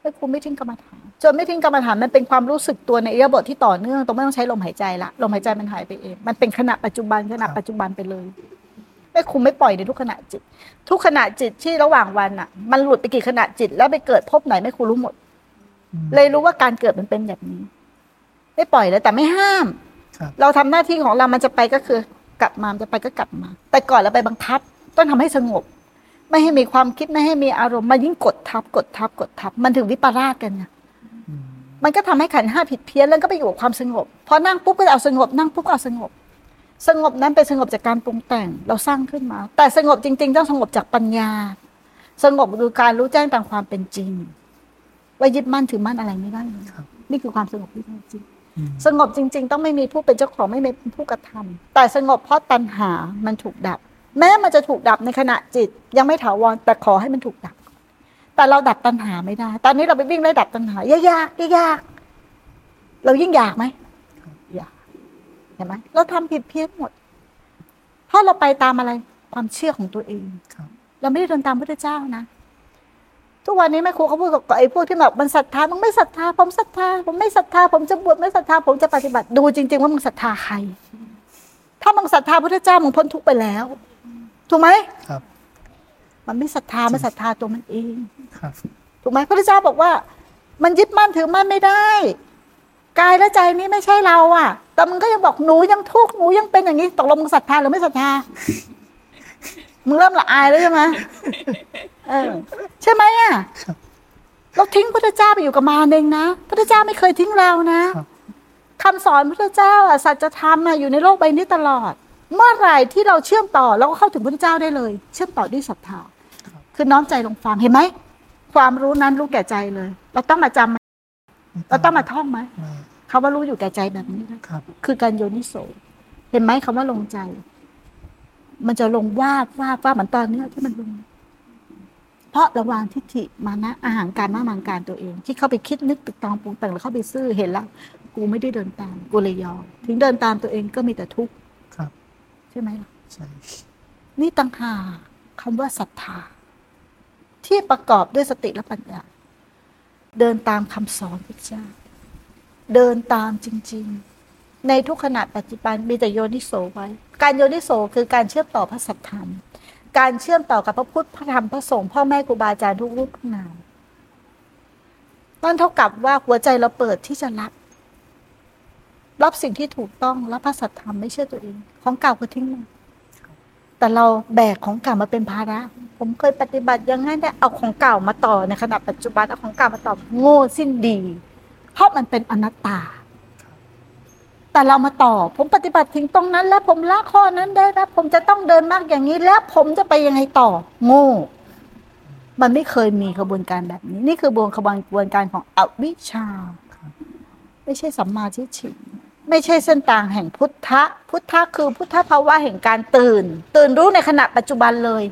ไม่คุมไม่ทิ้งกรรมฐานจนไม่ทิ้งกรรมฐานมันเป็นความรู้สึกตัวในอิริยบถที่ต่อเนื่องตรงไม่ต้องใช้ลมหายใจละลมหายใจมันหายไปเอง มันเป็นขณะปัจจุบันขณะปัจจุบันไปเลย ไม่คุมไม่ปล่อยในทุกขณะจิต ทุกขณะจิตที่ระหว่างวันอะ มันหลุดไปกี่ขณะจิต แล้วไปเกิดพบไหนไม่คุรู้หมดอืมเลยรู้ว่าการเกิดมันเป็นแบบนี้ ไม่ปล่อยเลยแต่ไม่ห้ามครับเราทำหน้าที่ของเรามันจะไปก็คือ กลับมามันจะไปก็กลับมา แต่ก่อนเราไปบังคับ ต้องทำให้สงบ ไม่ให้มีความคิดไม่ให้มีอารมณ์มันยิ่งกดทับกดทับกดทับ มันถึงวิปลาสกันไงอืมมันก็ทำให้ขันธ์ห้าผิดเพี้ยนแล้วก็ไปอยู่กับความสงบ พอนั่งปุ๊บก็จะเอาสงบ นั่งปุ๊บก็เอาสงบ สงบนั้นเป็นสงบจากการปรุงแต่งเราสร้างขึ้นมา แต่สงบจริง ๆ ต้องสงบจากปัญญา สงบคือการรู้แจ้งตามความเป็นจริงว่ายึดมั่นถือมั่นอะไรไม่ได้เลยครับนี่คือความสงบที่แท้จริงอืมสงบจริง ๆ ต้องไม่มีผู้เป็นเจ้าของไม่มีผู้กระทำแต่สงบเพราะตัณหามันถูกดับ แม้มันจะถูกดับในขณะจิต ยังไม่ถาวรแต่ขอให้มันถูกดับ แต่เราดับตัณหาไม่ได้ ตอนนี้เราไปวิ่งไล่ดับตัณหายากยากยากๆเรายิ่งอยากไหมอยากเห็นไหมเราทำผิดเพี้ยนหมด เพราะเราไปตามอะไรความเชื่อของตัวเองครับเราไม่ได้เดินตามพระเจ้านะ ทุกวันนี้แม่ครูเขาพูดกับไอ้พวกที่แบบมันศรัทธามึงไม่ศรัทธา ผมศรัทธา ผมไม่ศรัทธา ผมจะบวชไม่ศรัทธา ผมจะปฏิบัติดูจริง ๆ ว่ามึงศรัทธาใคร ถ้ามึงศรัทธาพระเจ้ามึงพ้นทุกข์ไปแล้วถูกไหมครับ มันไม่ศรัทธามันศรัทธาตัวมันเองครับ ถูกไหมพระเจ้าบอกว่า มันยึดมั่นถือมั่นไม่ได้ กายและใจนี้ไม่ใช่เราอะ แต่มึงก็ยังบอกหนูยังทุกข์หนูยังเป็นอย่างนี้ตกลงมึงศรัทธาหรือไม่ศรัทธา มึงเริ่มละอายแล้วใช่ไหมเออใช่ไหมอะครับเราทิ้งพระเจ้าไปอยู่กับมารเองนะพระเจ้าไม่เคยทิ้งเรานะครับคำสอนพระเจ้าอะสัจธรรมอะอยู่ในโลกใบนี้ตลอด เมื่อไหร่ที่เราเชื่อมต่อเราก็เข้าถึงพระเจ้าได้เลย เชื่อมต่อด้วยศรัทธาคือน้อมใจลงฟังเห็นไหมความรู้นั้นรู้แก่ใจเลย เราต้องมาจำไหม เราต้องมาท่องไหมไม่คำว่ารู้อยู่แก่ใจแบบนี้นะครับคือการโยนิโสเห็นไหมคำว่าลงใจ มันจะลงวาดวาดวาดเหมือนตอนเนี้ยที่มันลง เพราะระวางทิฏฐิมานะอาหารการมามังการตัวเอง ที่เข้าไปคิดนึกตึกตองปรุงแต่งแล้วเข้าไปซื่อเห็นแล้วกูไม่ได้เดินตามกูเลยยอมถึงเดินตามตัวเองก็มีแต่ทุกข์ครับใช่ไหมล่ะใช่นี่ต่างหากคำว่าศรัทธา ที่ประกอบด้วยสติและปัญญา เดินตามคำสอนพระเจ้า เดินตามจริง ๆ ในทุกขณะปัจจุบันมีแต่โยนิโสไว้ การโยนิโสคือการเชื่อมต่อพระสัทธรรม การเชื่อมต่อกับพระพุทธพระธรรมพระสงฆ์พ่อแม่ครูบาอาจารย์ทุกรูปทุกนามนั่นเท่ากับว่าหัวใจเราเปิดที่จะรับ รับสิ่งที่ถูกต้องรับพระสัทธรรมไม่เชื่อตัวเอง ของเก่าก็ทิ้งมัน แต่เราแบกของเก่ามาเป็นภาระ ผมเคยปฏิบัติยังไงได้เอาของเก่ามาต่อในขณะปัจจุบันเอาของเก่ามาต่อโง่สิ้นดี เพราะมันเป็นอนัตตา แต่เรามาต่อ ผมปฏิบัติถึงตรงนั้น แล้วผมละข้อนั้นได้แล้วผมจะต้องเดินมากอย่างนี้ แล้วผมจะไปยังไงต่อ โง่ มันไม่เคยมีขบวนการแบบนี้ นี่คือบวนขบวนการของอวิชชา ไม่ใช่สัมมาทิฏฐิ ไม่ใช่เส้นทางแห่งพุทธะ พุทธะคือพุทธภาวะแห่งการตื่น ตื่นรู้ในขณะปัจจุบันเลย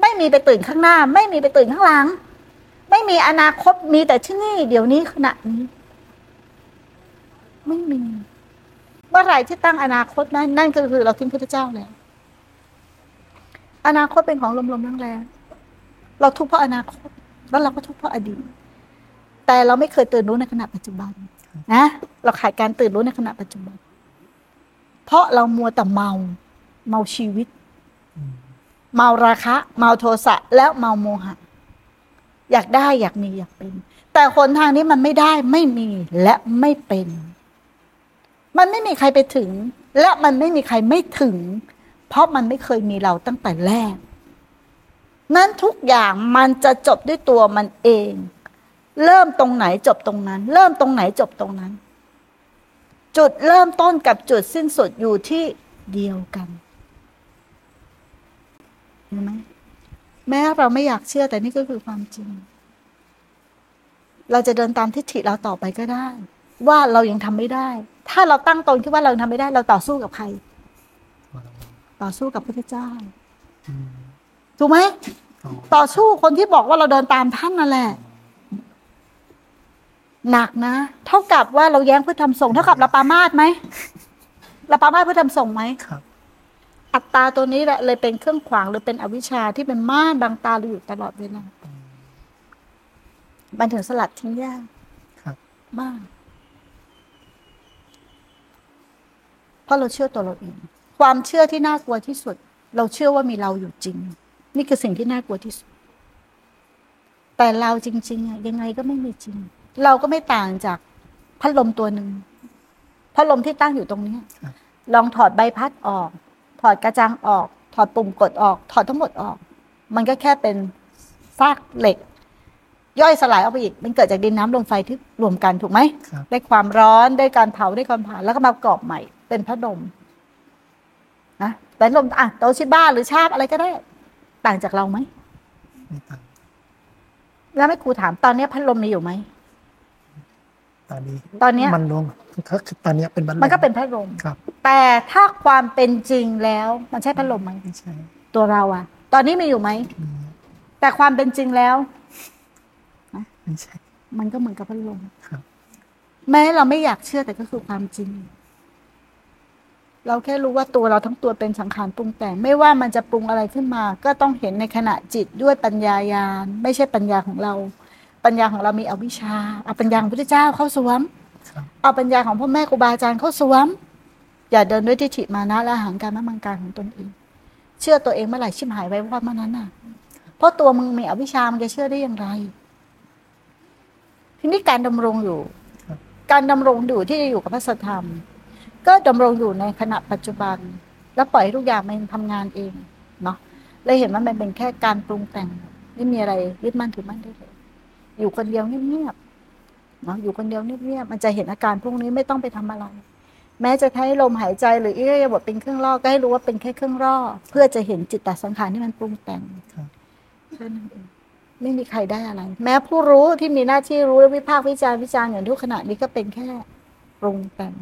ไม่มีไปตื่นข้างหน้า ไม่มีไปตื่นข้างหลัง ไม่มีอนาคตมีแต่ที่นี่ เดี๋ยวนี้ขณะนี้ ไม่มีเมื่อไหร่ที่ตั้งอนาคตนั้นนั่นก็คือเราทิ้งพุทธเจ้าแล้วอนาคตเป็นของลมๆแรงๆเราทุกข์เพราะอนาคต แล้วเราก็ทุกข์เพราะอดีต แต่เราไม่เคยตื่นรู้ในขณะปัจจุบัน นะเราขาดการตื่นรู้ในขณะปัจจุบัน เพราะเรามัวแต่เมา เมาชีวิต เมาราคะ เมาโทสะแล้วเมาโมหะ อยากได้อยากมีอยากเป็น แต่คนทางนี้มันไม่ได้ไม่มีและไม่เป็น มันไม่มีใครไปถึง และมันไม่มีใครไม่ถึง เพราะมันไม่เคยมีเราตั้งแต่แรก นั้นทุกอย่างมันจะจบด้วยตัวมันเอง เริ่มตรงไหนจบตรงนั้น เริ่มตรงไหนจบตรงนั้น จุดเริ่มต้นกับจุดสิ้นสุดอยู่ที่เดียวกันเห็นไหมแม้เราไม่อยากเชื่อแต่นี่ก็คือความจริง เราจะเดินตามทิฏฐิเราต่อไปก็ได้ ว่าเรายังทำไม่ได้ ถ้าเราตั้งตนคิดว่าเรายังทำไม่ได้ เราต่อสู้กับใคร ต่อสู้กับพระพุทธเจ้าถูกไหมต่อสู้คนที่บอกว่าเราเดินตามท่านนั่นแหละ หนักนะ เท่ากับว่าเราแย้งเพื่อทำส่งเท่ากับเราปามาสไหมเราปามาสเพื่อทำส่งไหมครับ อัตตาตัวนี้แหละเลยเป็นเครื่องขวางหรือเป็นอวิชชาที่เป็นม่านบังตาเราอยู่ตลอดเวลามันถึงสลัดทิ้งยากครับมากเพราะเราเชื่อตัวเราเอง ความเชื่อที่น่ากลัวที่สุด เราเชื่อว่ามีเราอยู่จริง นี่คือสิ่งที่น่ากลัวที่สุด แต่เราจริงๆอะยังไงก็ไม่มีจริง เราก็ไม่ต่างจากพัดลมตัวหนึ่งพัดลมที่ตั้งอยู่ตรงเนี้ยครับลองถอดใบพัดออก ถอดกระจังออก ถอดปุ่มกดออก ถอดทั้งหมดออก มันก็แค่เป็นซากเหล็ก ย่อยสลายออกไปอีก มันเกิดจากดินน้ำลมไฟที่รวมกันถูกไหมครับได้ความร้อน ได้การเผา ได้ความผ่าน แล้วก็มากรอบใหม่ เป็นพัดลมนะแต่ลมอะโตชิบ้าหรือชาบอะไรก็ได้ ต่างจากเราไหมไม่ต่างแล้วไม่ครูถามตอนนี้พัดลมมีอยู่ไหม ตอนนี้ตอนเนี้ยมันลงก็คือตอนเนี้ยเป็นบัลลมันก็เป็นพัดลมครับ แต่ถ้าความเป็นจริงแล้วมันใช่พัดลมไหมไม่ใช่ตัวเราอะตอนนี้มีอยู่ไหมมีแต่ความเป็นจริงแล้วไม่ใช่มันก็เหมือนกับพัดลมครับ แม้เราไม่อยากเชื่อแต่ก็คือความจริง เราแค่รู้ว่าตัวเราทั้งตัวเป็นสังขารปรุงแต่ง ไม่ว่ามันจะปรุงอะไรขึ้นมา ก็ต้องเห็นในขณะจิตด้วยปัญญายาณไม่ใช่ปัญญาของเรา ปัญญาของเรามีอวิชชาเอาปัญญาของพระพุทธเจ้าเข้าสวมครับเอาปัญญาของพ่อแม่ครูบาอาจารย์เข้าสวม อย่าเดินด้วยทิฏฐิมานะและอาหารการมมังการของตนเอง เชื่อตัวเองเมื่อไหร่ชิมหายไว้ว่าเมื่อนั้นน่ะ เพราะตัวมึงมีอวิชชามันจะเชื่อได้อย่างไร ทีนี้การดำรงอยู่ครับการดำรงอยู่ที่จะอยู่กับพระสัทธรรม ก็ดำรงอยู่ในขณะปัจจุบัน แล้วปล่อยให้ทุกอย่างมันทำงานเองเนาะเลยเห็นว่ามันเป็นแค่การปรุงแต่งไม่มีอะไรยึดมั่นถือมั่นได้เลย อยู่คนเดียวเงียบๆเนาะอยู่คนเดียวเงียบๆมันจะเห็นอาการพวกนี้ไม่ต้องไปทำอะไร แม้จะใช้ลมหายใจหรืออิริยาบถเป็นเครื่องล่อก็ให้รู้ว่าเป็นแค่เครื่องล่อเพื่อจะเห็นจิตตสังขารที่มันปรุงแต่งครับแค่นั้นเองไม่มีใครได้อะไร แม้ผู้รู้ที่มีหน้าที่รู้และวิพากษ์วิจารณ์วิจารณ์อย่างทุกขณะนี้ก็เป็นแค่ปรุงแต่ง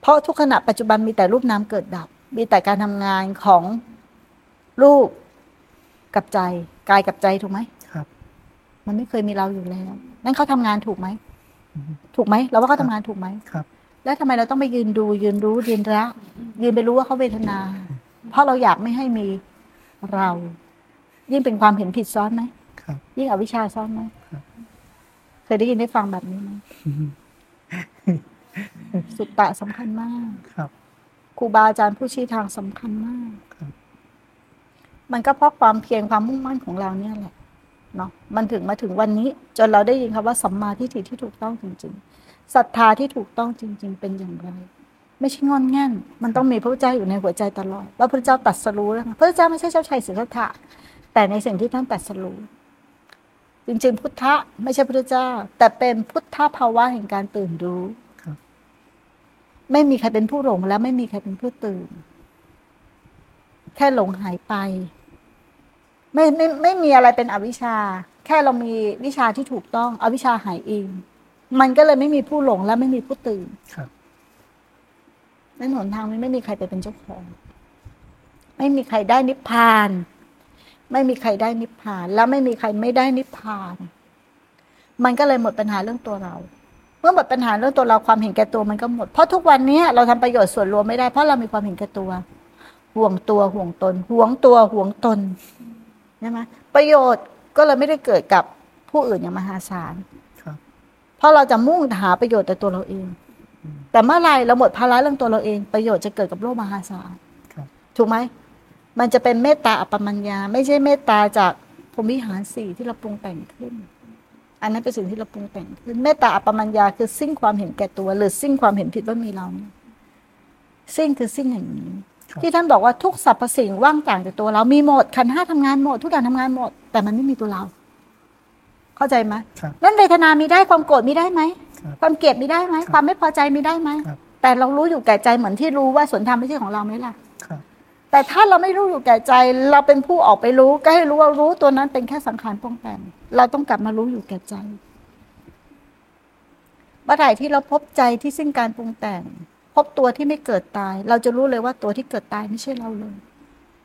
เพราะทุกขณะปัจจุบันมีแต่รูปนามเกิดดับ มีแต่การทำงานของรูปกับใจ กายกับใจถูกไหมครับ มันไม่เคยมีเราอยู่แล้วนั่นเขาทำงานถูกไหมอืมถูกไหมเราว่าเขาทำงานถูกไหมครับ แล้วทำไมเราต้องไปยืนดู ยืนรู้ยืนรักยืนไปรู้ว่าเขาเวทนา เพราะเราอยากไม่ให้มีเรา ยิ่งเป็นความเห็นผิดซ้อนไหมครับยิ่งอวิชชาซ้อนไหมครับเคยได้ยินได้ฟังแบบนี้ไหมสุตตะสำคัญมากครับครูบาอาจารย์ผู้ชี้ทางสำคัญมากครับมันก็เพราะความเพียรความมุ่งมั่นของเราเนี่ยแหละ เนาะมันถึงมาถึงวันนี้ จนเราได้ยินคำว่าสัมมาทิฏฐิที่ถูกต้องจริงๆศรัทธาที่ถูกต้องจริง ๆ เป็นอย่างไร ไม่ใช่งอนแง่น มันต้องมีพระพุทธเจ้าอยู่ในหัวใจตลอดว่าพระเจ้าตรัดสรู้แล้วพระพุทธเจ้าไม่ใช่เจ้าชายสิทธัตถะแต่ในสิ่งที่ท่านตรัดสรู้จริงๆ พุทธะไม่ใช่พระพุทธเจ้า แต่เป็นพุทธภาวะแห่งการตื่นรู้ครับไม่มีใครเป็นผู้หลงและไม่มีใครเป็นผู้ตื่น แค่หลงหายไป ไม่ไม่ไม่มีอะไรเป็นอวิชชา แค่เรามีวิชาที่ถูกต้องอวิชชาหายเองมันก็เลยไม่มีผู้หลงและไม่มีผู้ตื่นครับนั่นหนทางนี้ไม่มีใครไปเป็นเจ้าของ ไม่มีใครได้นิพพาน ไม่มีใครได้นิพพาน แล้วไม่มีใครไม่ได้นิพพาน มันก็เลยหมดปัญหาเรื่องตัวเรา เมื่อหมดปัญหาเรื่องตัวเราความเห็นแก่ตัวมันก็หมด เพราะทุกวันนี้เราทำประโยชน์ส่วนรวมไม่ได้เพราะเรามีความเห็นแก่ตัว ห่วงตัวห่วงตน ห่วงตัวห่วงตน ใช่ไหมประโยชน์ก็เลยไม่ได้เกิดกับผู้อื่นอย่างมหาศาลครับเพราะเราจะมุ่งหาประโยชน์แต่ตัวเราเอง แต่เมื่อไหรเราหมดภาระเรื่องตัวเราเอง ประโยชน์จะเกิดกับโลกมหาศาลครับถูกไหมมันจะเป็นเมตตาอัปปมัญญา ไม่ใช่เมตตาจากพรหมวิหารสี่ที่เราปรุงแต่งขึ้น อันนั้นเป็นสิ่งที่เราปรุงแต่งขึ้น เมตตาอัปปมัญญาคือสิ้นความเห็นแก่ตัว หรือสิ้นความเห็นผิดว่ามีเราเนี่ยสิ้นคือสิ้นอย่างนี้ครับ ที่ท่านบอกว่าทุกสรรพสิ่งว่างต่างจากตัวเรามีหมดขันธ์ห้าทำงานหมด ทุกอย่างทำงานหมด แต่มันไม่มีตัวเรา เข้าใจไหมครับนั่นเวทนามีได้ความโกรธมีได้ไหมครับความเกลียดมีได้ไหมครับความไม่พอใจมีได้ไหมครับแต่เรารู้อยู่แก่ใจเหมือนที่รู้ว่าสวนธรรมไม่ใช่ของเราไหมล่ะครับแต่ถ้าเราไม่รู้อยู่แก่ใจ เราเป็นผู้ออกไปรู้ก็ให้รู้ว่ารู้ตัวนั้นเป็นแค่สังขารปรุงแต่งเราต้องกลับมารู้อยู่แก่ใจเมื่อไหร่ที่เราพบใจที่สิ้นการปรุงแต่งพ บตัวที่ไม่เกิดตาย เราจะรู้เลยว่าตัวที่เกิดตายไม่ใช่เราเลย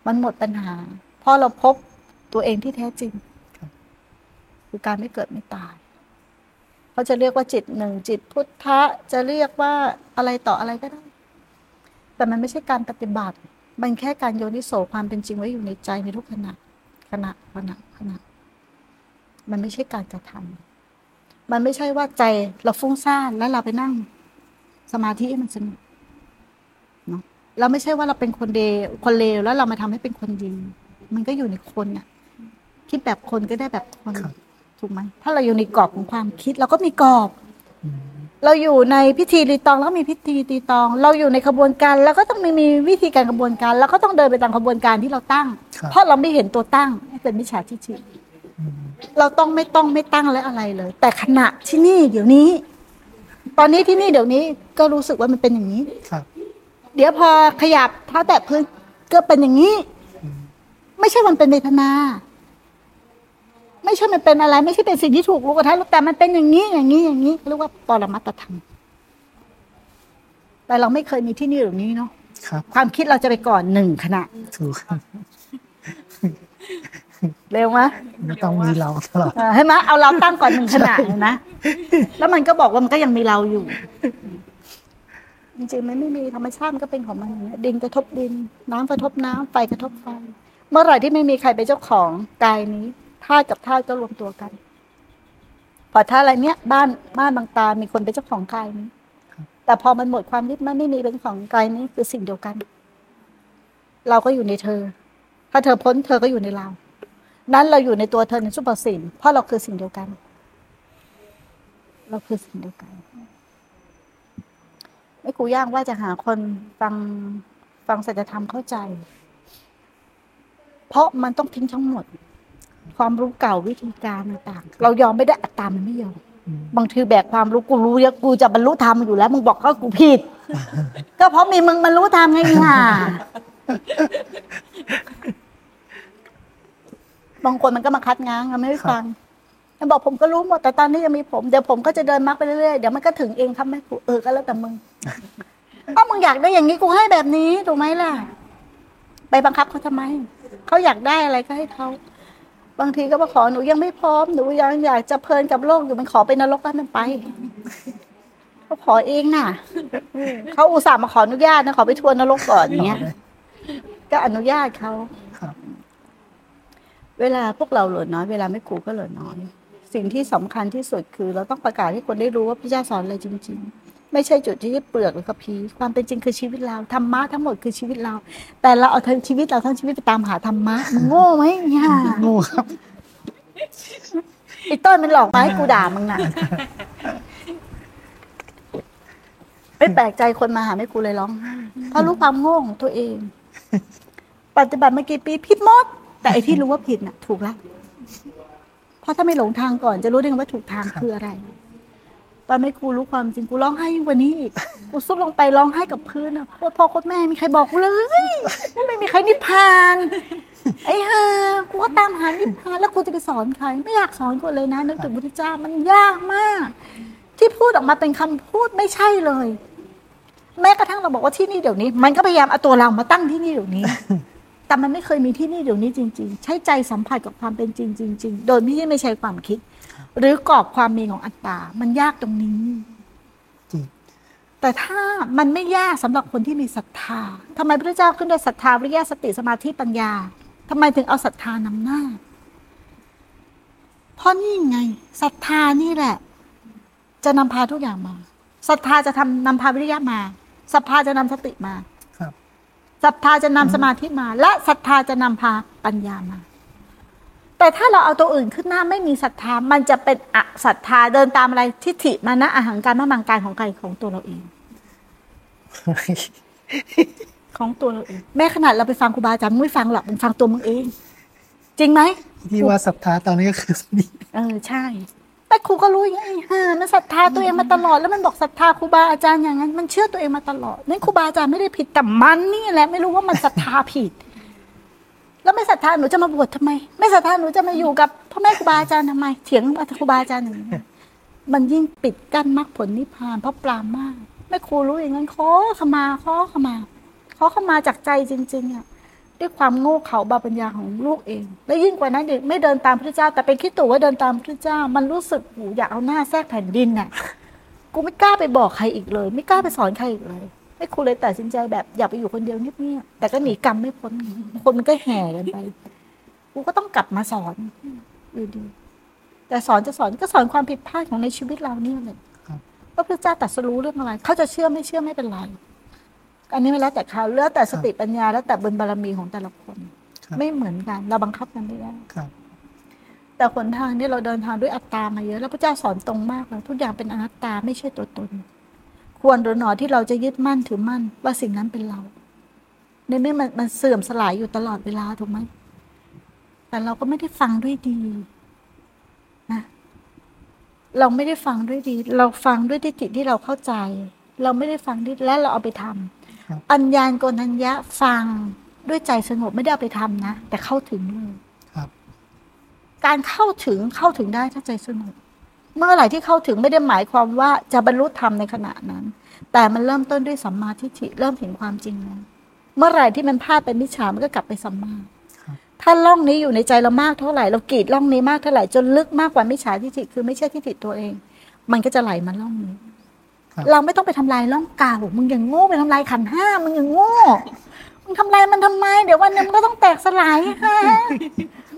มันหมดปัญหา เพราะเราพบตัวเองที่แท้จริงคือการไม่เกิดไม่ตายเขาจะเรียกว่าจิตหนึ่งจิตพุทธะจะเรียกว่าอะไรต่ออะไรก็ได้ แต่มันไม่ใช่การปฏิบัติ มันแค่การโยนิโสความเป็นจริงไว้อยู่ในใจในทุกขณะขณะขณะขณะ มันไม่ใช่การกระทำมันไม่ใช่ว่าใจเราฟุ้งซ่านแล้วเราไปนั่ง สมาธิให้มันสงบเนาะเราไม่ใช่ว่าเราเป็นคนเดคนเลวแล้วเรามาทำให้เป็นคนดี มันก็อยู่ในคนน่ะคิดแบบคนก็ได้แบบคนครับถูกไหมถ้าเราอยู่ในกรอบของความคิด เราก็มีกรอบอืมเราอยู่ในพิธีรีตองแล้วก็มีพิธีตีตอง เราอยู่ในขบวนการแล้วก็ต้องมีมีวิธีการกระบวนการ แล้วก็ต้องเดินไปตามขบวนการที่เราตั้งครับเพราะเราไม่เห็นตัวตั้งเป็นมิจฉาทิฏฐิอืมเราต้องไม่ต้องไม่ตั้งและอะไรเลย แต่ขณะที่นี่เดี๋ยวนี้ ตอนนี้ที่นี่เดี๋ยวนี้ก็รู้สึกว่ามันเป็นอย่างนี้ ครับ เดี๋ยวพอขยับเท้าแตะพื้นก็เป็นอย่างนี้ ไม่ใช่มันเป็นเวทนา ไม่ใช่มันเป็นอะไร ไม่ใช่เป็นสิ่งที่ถูกรู้กระทะแต่มันเป็นอย่างนี้ อย่างนี้อย่างนี้เรียกว่าปรมัตถธรรมแต่เราไม่เคยมีที่นี่หรือนี้เนาะครับ ความคิดเราจะไปก่อนหนึ่งขณะถูกครับ เร็วไหมไม่ต้องมีเราตลอดอ่าให้ไหมเอาเราตั้งก่อนหนึ่งขณะเลยนะ แล้วมันก็บอกว่ามันก็ยังมีเราอยู่ จริงๆมันไม่มีธรรมชาติมันก็เป็นของมันอย่างเงี้ยดินกระทบดิน น้ำกระทบน้ำไฟกระทบไฟเมื่อไหร่ที่ไม่มีใครเป็นเจ้าของกายนี้ธาตุกับธาตุก็รวมตัวกัน พอธาตุอะไรเนี้ยบ้านบ้านบางตา มีคนเป็นเจ้าของกายนี้ แต่พอมันหมดความยึดมั่นไม่มีเป็นของกายนี้คือสิ่งเดียวกัน เราก็อยู่ในเธอ ถ้าเธอพ้นเธอก็อยู่ในเรา นั้นเราอยู่ในตัวเธอในสุปสิ่งเพราะเราคือสิ่งเดียวกัน เราคือสิ่งเดียวกันไม่ครูย่างว่าจะหาคนฟังฟังสัจธรรมเข้าใจ เพราะมันต้องทิ้งทั้งหมด ความรู้เก่าวิธีการต่างๆเรายอมไม่ได้อัตตามันไม่ยอมอืมบางทีแบกความรู้กูรู้เยอะกูจะบรรลุธรรมอยู่แล้ว มึงบอกก็กูผิด ก็เพราะมีมึงบรรลุธรรมไงอีห่า บางคนมันก็มาคัดง้างมันไม่ได้ฟังมันบอกผมก็รู้หมดแต่ตอนนี้ยังมีผม เดี๋ยวผมก็จะเดินมรรคไปเรื่อยๆเดี๋ยวมันก็ถึงเองครับแม่ครูเออก็แล้วแต่มึงเอ้ามึงอยากได้อย่างนี้กูให้แบบนี้ถูกไหมล่ะ ไปบังคับเขาทำไมเขาอยากได้อะไรก็ให้เขาบางทีก็มาขอหนูยังไม่พร้อมหนูยังอยากจะเพลินกับโลกอยู่มันขอไปนรกก็ให้มันไปเขาขอเองน่ะเขาอุตส่าห์มาขออนุญาตนะขอไปทัวร์นรกก่อนอย่างเงี้ย ก็อนุญาตเขาครับ เวลาพวกเราเหลือน้อยเวลาไม่ครูก็เหลือน้อย สิ่งที่สำคัญที่สุดคือ เราต้องประกาศให้คนได้รู้ว่าพระเจ้าสอนอะไรจริง ๆ ไม่ใช่จุดที่เปลือกหรือกระพีร์ความเป็นจริงคือชีวิตเราธรรมะทั้งหมดคือชีวิตเรา แต่เราเอาทั้งชีวิตเราทั้งชีวิตไปตามหาธรรมะมึงโง่ไหมเนี่ยงูครับไอ้ต้นมันหลอกมาให้กูด่ามึงน่ะไม่แปลกใจคนมาหาไม่กูเลยร้องไห้เพราะรู้ความโง่ของตัวเอง ปฏิบัติมากี่ปีผิดหมด แต่ไอ้ที่รู้ว่าผิดน่ะ ถูกแล้วเพราะถ้าไม่หลงทางก่อนจะรู้ได้ไงว่าถูกทางคืออะไร ตอนไม่กูรู้ความจริงกูร้องไห้ยิ่งกว่านี้อีกกูซุบลงไปร้องไห้กับพื้นอะโคตรพ่อโคตรแม่มีใครบอกกูเลยว่าไม่มีใครนิพพาน ไอ้ห่ากูก็ตามหานิพพานแล้วกูจะไปสอนใคร ไม่อยากสอนคนเลยนะนึกถึงพุทธเจ้ามันยากมาก ที่พูดออกมาเป็นคำพูดไม่ใช่เลย แม้กระทั่งเราบอกว่าที่นี่เดี๋ยวนี้ มันก็พยายามเอาตัวเรามาตั้งที่นี่เดี๋ยวนี้ แต่มันไม่เคยมีที่นี่เดี๋ยวนี้จริง ๆ ใช้ใจสัมผัสกับความเป็นจริงจริงๆโดยที่ไม่ใช่ความคิด หรือกรอบความมีของอัตตา มันยากตรงนี้จริงแต่ถ้ามันไม่ยากสำหรับคนที่มีศรัทธาทำไมพระเจ้าขึ้นด้วยศรัทธาวิริยะสติสมาธิปัญญาทำไมถึงเอาศรัทธานำหน้า เพราะนี่ไงศรัทธานี่แหละ จะนำพาทุกอย่างมาศรัทธาจะทำนำพาวิริยะมาศรัทธาจะนำสติมาครับ ศรัทธาจะนำสมาธิมา และศรัทธาจะนำพาปัญญามา แต่ถ้าเราเอาตัวอื่นขึ้นหน้าไม่มีศรัทธา มันจะเป็นอศรัทธาเดินตามอะไรทิฏฐิมานะอาหารการมามังการของใครของตัวเราเอง ของตัวเราเองแม้ขนาดเราไปฟังครูบาอาจารย์มึงไม่ฟังหรอกมึงฟังตัวมึงเอง จริงไหมที่ว่าศรัทธาตอนนี้ก็คือสติเออใช่ แต่ครูก็รู้อย่างนี้ฮะมันศรัทธาตัวเองมาตลอดแล้วมันบอกศรัทธาครูบาอาจารย์อย่างนั้น มันเชื่อตัวเองมาตลอดนั่นครูบาอาจารย์ไม่ได้ผิดแต่มันนี่แหละไม่รู้ว่ามันศรัทธาผิด แล้วไม่ศรัทธาหนูจะมาบวชทำไม ไม่ศรัทธาหนูจะมาอยู่กับพ่อแม่ครูบาอาจารย์ทำไมเถียงครูบาอาจารย์อย่างนี้มันยิ่งปิดกั้นมรรคผลนิพพานเพราะปรามากแม่ครูรู้อย่างนั้นขอขมาขอขมาขอขมาจากใจจริง ๆอะ ด้วยความโง่เขลาบาปัญญาของลูกเอง และยิ่งกว่านั้นเด็กไม่เดินตามพระเจ้า แต่เป็นคิดตัวว่าเดินตามพระเจ้า มันรู้สึกหูอยากเอาหน้าแทรกแผ่นดินน่ะกูไม่กล้าไปบอกใครอีกเลย ไม่กล้าไปสอนใครอีกเลยให้ครูเลยตัดสินใจแบบอยากไปอยู่คนเดียวเงียบๆแต่ก็หนีกรรมไม่พ้นคนมันก็แห่กันไปกูก็ต้องกลับมาสอนอยู่ดี แต่สอนจะสอนก็สอนความผิดพลาดของในชีวิตเราเนี่ยแหละว่าพระเจ้าตรัสรู้เรื่องอะไร เขาจะเชื่อไม่เชื่อไม่เป็นไร อันนี้ไม่แล้วแต่เขาแล้วแต่สติปัญญาแล้วแต่บุญบารมีของแต่ละคนครับไม่เหมือนกัน เราบังคับกันไม่ได้ครับแต่หนทางนี้เราเดินทางด้วยอัตตามาเยอะ แล้วพระเจ้าสอนตรงมากเลยทุกอย่างเป็นอนัตตาไม่ใช่ตัวตน ควรหรือหนอที่เราจะยึดมั่นถือมั่น ว่าสิ่งนั้นเป็นเรา ในเมื่อมันมันเสื่อมสลายอยู่ตลอดเวลาถูกไหมแต่เราก็ไม่ได้ฟังด้วยดีนะเราไม่ได้ฟังด้วยดี เราฟังด้วยทิฏฐิที่เราเข้าใจ เราไม่ได้ฟังด้วยและเราเอาไปทำ ครับอัญญาณโกนัญญะฟังด้วยใจสงบไม่ได้เอาไปทำนะ แต่เข้าถึงเลยครับการเข้าถึงเข้าถึงได้ถ้าใจสงบเมื่อไหร่ที่เข้าถึงไม่ได้หมายความว่าจะบรรลุธรรมในขณะนั้น แต่มันเริ่มต้นด้วยสัมมาทิฏฐิเริ่มเห็นความจริงนั้นเมื่อไหร่ที่มันพลาดไปมิจฉามันก็กลับไปสัมมาครับถ้าล่องนี้อยู่ในใจเรามากเท่าไหร่เรากรีดล่องนี้มากเท่าไหร่จนลึกมากกว่ามิจฉาทิฏฐิคือไม่ใช่ทิฏฐิตัวเอง มันก็จะไหลมาล่องนี้ครับ เราไม่ต้องไปทำลายล่องเก่ามึงอย่างโง่ไปทำลายขันธ์ห้ามึงอย่างโง่มึงทำลายมันทำไม เดี๋ยววันหนึงมันก็ต้องแตกสลายฮะ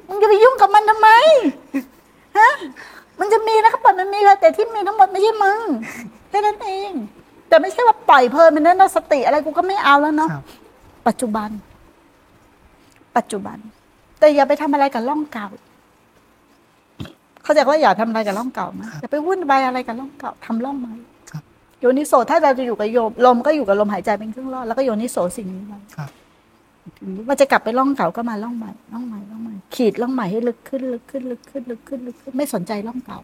มึงจะไปยุ่งกับมันทำไมฮะมันจะมีนะครับปล่อยมันมีเลยแต่ที่มีทั้งหมดไม่ใช่มึงแค่นั้นเอง แต่ไม่ใช่ว่าปล่อยเพลินมันนั้นนะสติอะไรกูก็ไม่เอาแล้วเนาะครับปัจจุบัน ปัจจุบัน แต่อย่าไปทำอะไรกับร่องเก่าเขาใจว่าอย่าทำอะไรกับร่องเก่านะอย่าไปวุ่นวายอะไรกับร่องเก่าทำร่องใหม่ครับ โยนิโสถ้าเราจะอยู่กับโยมลมก็อยู่กับลมหายใจเป็นเครื่องรอดแล้วก็โยนิโสสิ่งนี้ไว้ครับมันจะกลับไปร่องเก่าก็มาร่องใหม่ร่องใหม่ร่องใหม่ขีดร่องใหม่ให้ลึกขึ้นลึกขึ้นลึกขึ้นลึกขึ้นลึกขึ้น ไม่สนใจร่องเก่า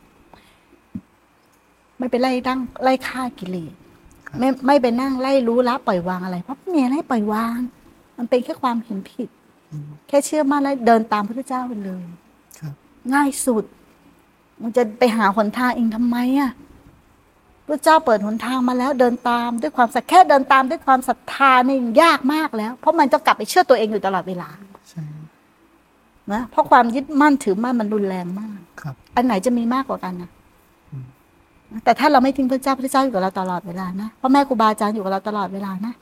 ไม่ไปไล่ตั้งไล่ฆ่ากิเลสครับไม่ไม่ไปนั่งไล่รู้ละปล่อยวางอะไร เพราะไม่มีอะไรให้ปล่อยวาง มันเป็นแค่ความเห็นผิดอืมแค่เชื่อมั่นแล้วเดินตามพระเจ้าไปเลยครับง่ายสุด มันจะไปหาหนทางเองทำไมอะ พระเจ้าเปิดหนทางมาแล้วเดินตามด้วยความศรัทธาแค่เดินตามด้วยความศรัทธานี่ยังยากมากแล้ว เพราะมันจะกลับไปเชื่อตัวเองอยู่ตลอดเวลาใช่นะเพราะความยึดมั่นถือมั่นมันรุนแรงมากครับ อันไหนจะมีมากกว่ากันนะอืมแต่ถ้าเราไม่ทิ้งพระเจ้าพระเจ้าอยู่กับเราตลอดเวลานะพ่อแม่ครูบาอาจารย์อยู่กับเราตลอดเวลานะ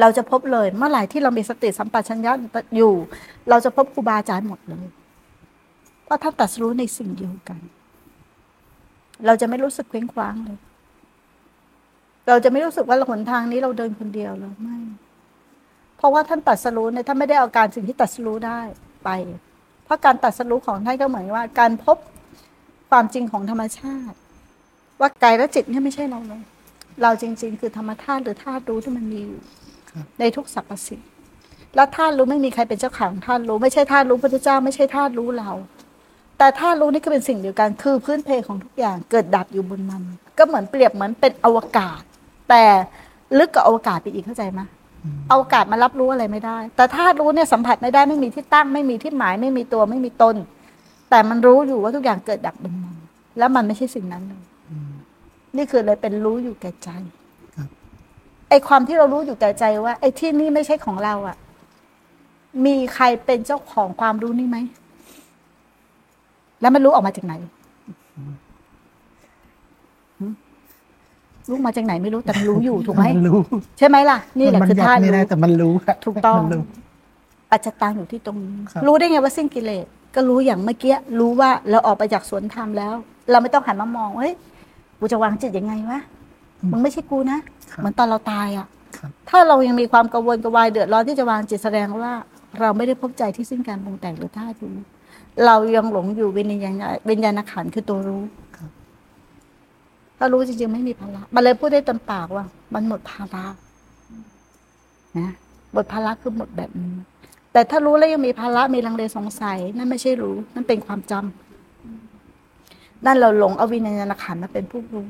เราจะพบเลยเมื่อไหร่ที่เรามีสติสัมปชัญญะอยู่ เราจะพบครูบาอาจารย์หมดเลยเพราะท่านตรัสรู้ในสิ่งเดียวกัน เราจะไม่รู้สึกเคว้งคว้างเลย เราจะไม่รู้สึกว่าหนทางนี้เราเดินคนเดียวเลยไม่ เพราะว่าท่านตรัสรู้เนี่ยท่านไม่ได้เอาการสิ่งที่ตรัสรู้ได้ไป เพราะการตรัสรู้ของท่านก็เหมือนว่า การพบความจริงของธรรมชาติ ว่ากายและจิตเนี่ยไม่ใช่เราเลยเราจริง ๆ คือธรรมธาตุหรือธาตุรู้ที่มันมีอยู่ครับในทุกสรรพสิ่งแล้วธาตุรู้ไม่มีใครเป็นเจ้าของธาตุรู้ ไม่ใช่ธาตุรู้พระเจ้า ไม่ใช่ธาตุรู้เรา แต่ธาตุรู้นี่ก็เป็นสิ่งเดียวกัน คือพื้นเพของทุกอย่างเกิดดับอยู่บนมัน ก็เหมือนเปรียบเหมือนเป็นอวกาศ แต่ลึกกว่าอวกาศไปอีกเข้าใจไหมอืมอวกาศมารับรู้อะไรไม่ได้ แต่ธาตุรู้เนี่ยสัมผัสไม่ได้ไม่มีที่ตั้งไม่มีที่หมายไม่มีตัวไม่มีตน แต่มันรู้อยู่ว่าทุกอย่างเกิดดับบนมันแล้วมันไม่ใช่สิ่งนั้นเลยอืมนี่คือเลยเป็นรู้อยู่แก่ใจครับไอ้ความที่เรารู้อยู่แก่ใจว่า ไอ้ที่นี่ไม่ใช่ของเราอะ่ะ มีใครเป็นเจ้าของความรู้นี้ไหม แล้วมันรู้ออกมาจากไหนหืม รู้มาจากไหนไม่รู้แต่มันรู้อยู่ถูกไหมนรู้ใช่ไหมล่ะ นี่แหละมัคือยัดธาตุไม่ได้รู้แต่มันรู้ครับถูกต้องมันรู้ปัจจตังอยู่ที่ตรงนี้ครับรู้ได้ไงว่าสิ้นกิเลสก็รู้อย่างเมื่อกี้รู้ว่าเราออกไปจากสวนธรรมแล้ว เราไม่ต้องหันมามองเฮ้ยกูจะวางจิตยังไงวะมึงไม่ใช่กูนะครับเหมือนตอนเราตายอะครับถ้าเรายังมีความกังวลกระวายเดือดร้อนที่จะวางจิตแสดงว่า เราไม่ได้พบใจที่สิ้นการปรุงแต่งหรือท่าทีเรายังหลงอยู่วิญญาณวิญญาณขันธ์คือตัวรู้ครับ ถ้ารู้จริงๆไม่มีภาระมันเลยพูดได้เต็มปากว่า มันหมดภาระนะหมดภาระคือหมดแบบนี้ แต่ถ้ารู้แล้วยังมีภาระมีลังเลสงสัย นั่นไม่ใช่รู้ นั่นเป็นความจำนั่นเราหลงเอาวิญญาณขันธ์มาเป็นผู้รู้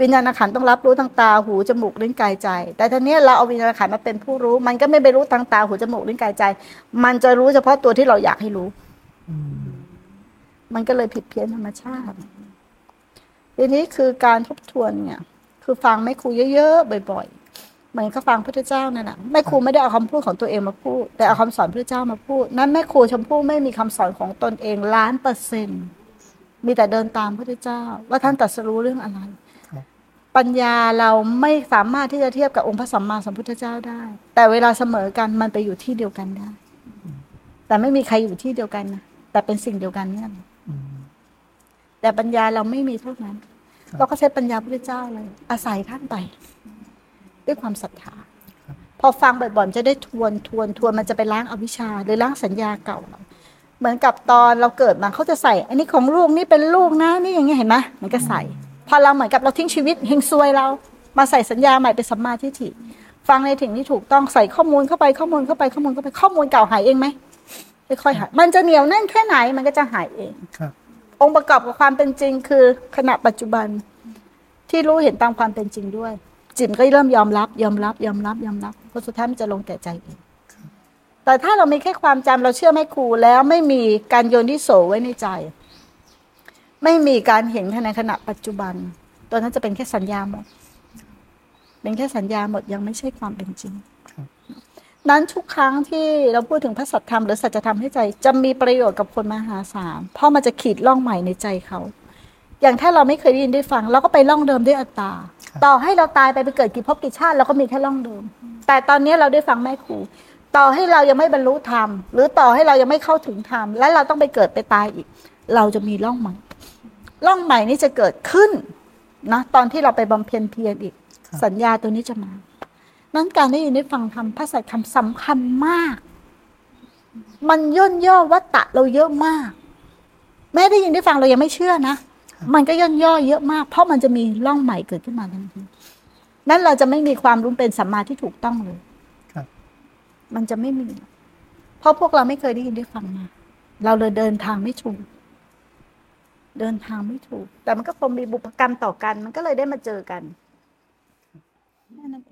วิญญาณขันธ์ต้องรับรู้ทางตาหูจมูกลิ้นกายใจ แต่ทีนี้เราเอาวิญญาณขันธ์มาเป็นผู้รู้ มันก็ไม่ไปรู้ทางตาหูจมูกลิ้นกายใจ มันจะรู้เฉพาะตัวที่เราอยากให้รู้อืมมันก็เลยผิดเพี้ยนธรรมชาติ ทีนี้คือการทบทวนเนี่ย คือฟังแม่ครูเยอะๆบ่อยๆเหมือนเขาฟังพระเจ้านั่นแหละแม่ครูไม่ได้เอาคำพูดของตัวเองมาพูด แต่เอาคำสอนพระเจ้ามาพูด นั้นแม่ครูชมพู่ไม่มีคำสอนของตนเองล้านเปอร์เซ็นต์มีแต่เดินตามพระเจ้า ว่าท่านตรัสรู้เรื่องอะไรปัญญาเราไม่สามารถที่จะเทียบกับองค์พระสัมมาสัมพุทธเจ้าได้ แต่เวลาเสมอกันมันไปอยู่ที่เดียวกันได้ แต่ไม่มีใครอยู่ที่เดียวกันนะแต่เป็นสิ่งเดียวกันเนี่ยน แต่ปัญญาเราไม่มีเท่านั้นครับเราก็ใช้ปัญญาพระเจ้าเลย อาศัยท่านไป ด้วยความศรัทธา พอฟังบ่อยๆจะได้ทวนทวนทวนมันจะไปล้างอวิชชาหรือล้างสัญญาเก่าเราเหมือนกับตอนเราเกิดมาเขาจะใส่ อันนี้ของลูกนี่เป็นลูกนะนี่อย่างเงี้ยเห็นไหมมันก็ใส่ พอเราเหมือนกับเราทิ้งชีวิตเฮงซวยเรา มาใส่สัญญาใหม่เป็นสัมมาทิฏฐิฟังในถึงที่ถูกต้องใส่ข้อมูลเข้าไปข้อมูลเข้าไปข้อมูลเข้าไปข้อมูลเก่าหายเองไหมค่อยๆหายมันจะเหนียวแน่นแค่ไหนมันก็จะหายเองครับ องค์ประกอบกับความเป็นจริง คือขณะปัจจุบันที่รู้เห็นตามความเป็นจริงด้วย จิตก็เริ่มยอมรับ ยอมรับ ยอมรับ ยอมรับเพราะสุดท้ายมันจะลงแต่ใจเองแต่ถ้าเรามีแค่ความจำเราเชื่อไม่ครูแล้วไม่มีการโยนที่โสไว้ในใจ ไม่มีการเห็นในขณะปัจจุบัน ตัวนั้นจะเป็นแค่สัญญาหมด เป็นแค่สัญญาหมดยังไม่ใช่ความเป็นจริง นั้นทุกครั้งที่เราพูดถึงพระสัทธรรมหรือสัจธรรมให้ใจ จะมีประโยชน์กับคนมหาศาลเพราะมันจะขีดล่องใหม่ในใจเขา อย่างถ้าเราไม่เคยได้ยินได้ฟัง เราก็ไปล่องเดิมด้วยอัตตา ต่อให้เราตายไปไปเกิดกี่ภพกี่ชาติเราก็มีแค่ล่องเดิม แต่ตอนนี้เราได้ฟังแม่ครูต่อให้เรายังไม่บรรลุธรรม หรือต่อให้เรายังไม่เข้าถึงธรรม และเราต้องไปเกิดไปตายอีก เราจะมีล่องใหม่ล่องใหม่นี้จะเกิดขึ้นนะตอนที่เราไปบำเพ็ญเพียรอีก สัญญาตัวนี้จะมา นั้นการได้ยินได้ฟังธรรมพระสัจธรรมสำคัญมาก มันย่นย่อวัตตะเราเยอะมาก แม้ได้ยินได้ฟังเรายังไม่เชื่อนะ มันก็ย่นย่อเยอะมาก เพราะมันจะมีร่องใหม่เกิดขึ้นมาทันทีนั้นเราจะไม่มีความรู้เป็นสัมมาที่ถูกต้องเลยครับมันจะไม่มี เพราะพวกเราไม่เคยได้ยินได้ฟังมา เราเลยเดินทางไม่ถูก เดินทางไม่ถูก แต่มันก็คงมีบุพกรรมต่อกัน มันก็เลยได้มาเจอกันแค่นั้นเอง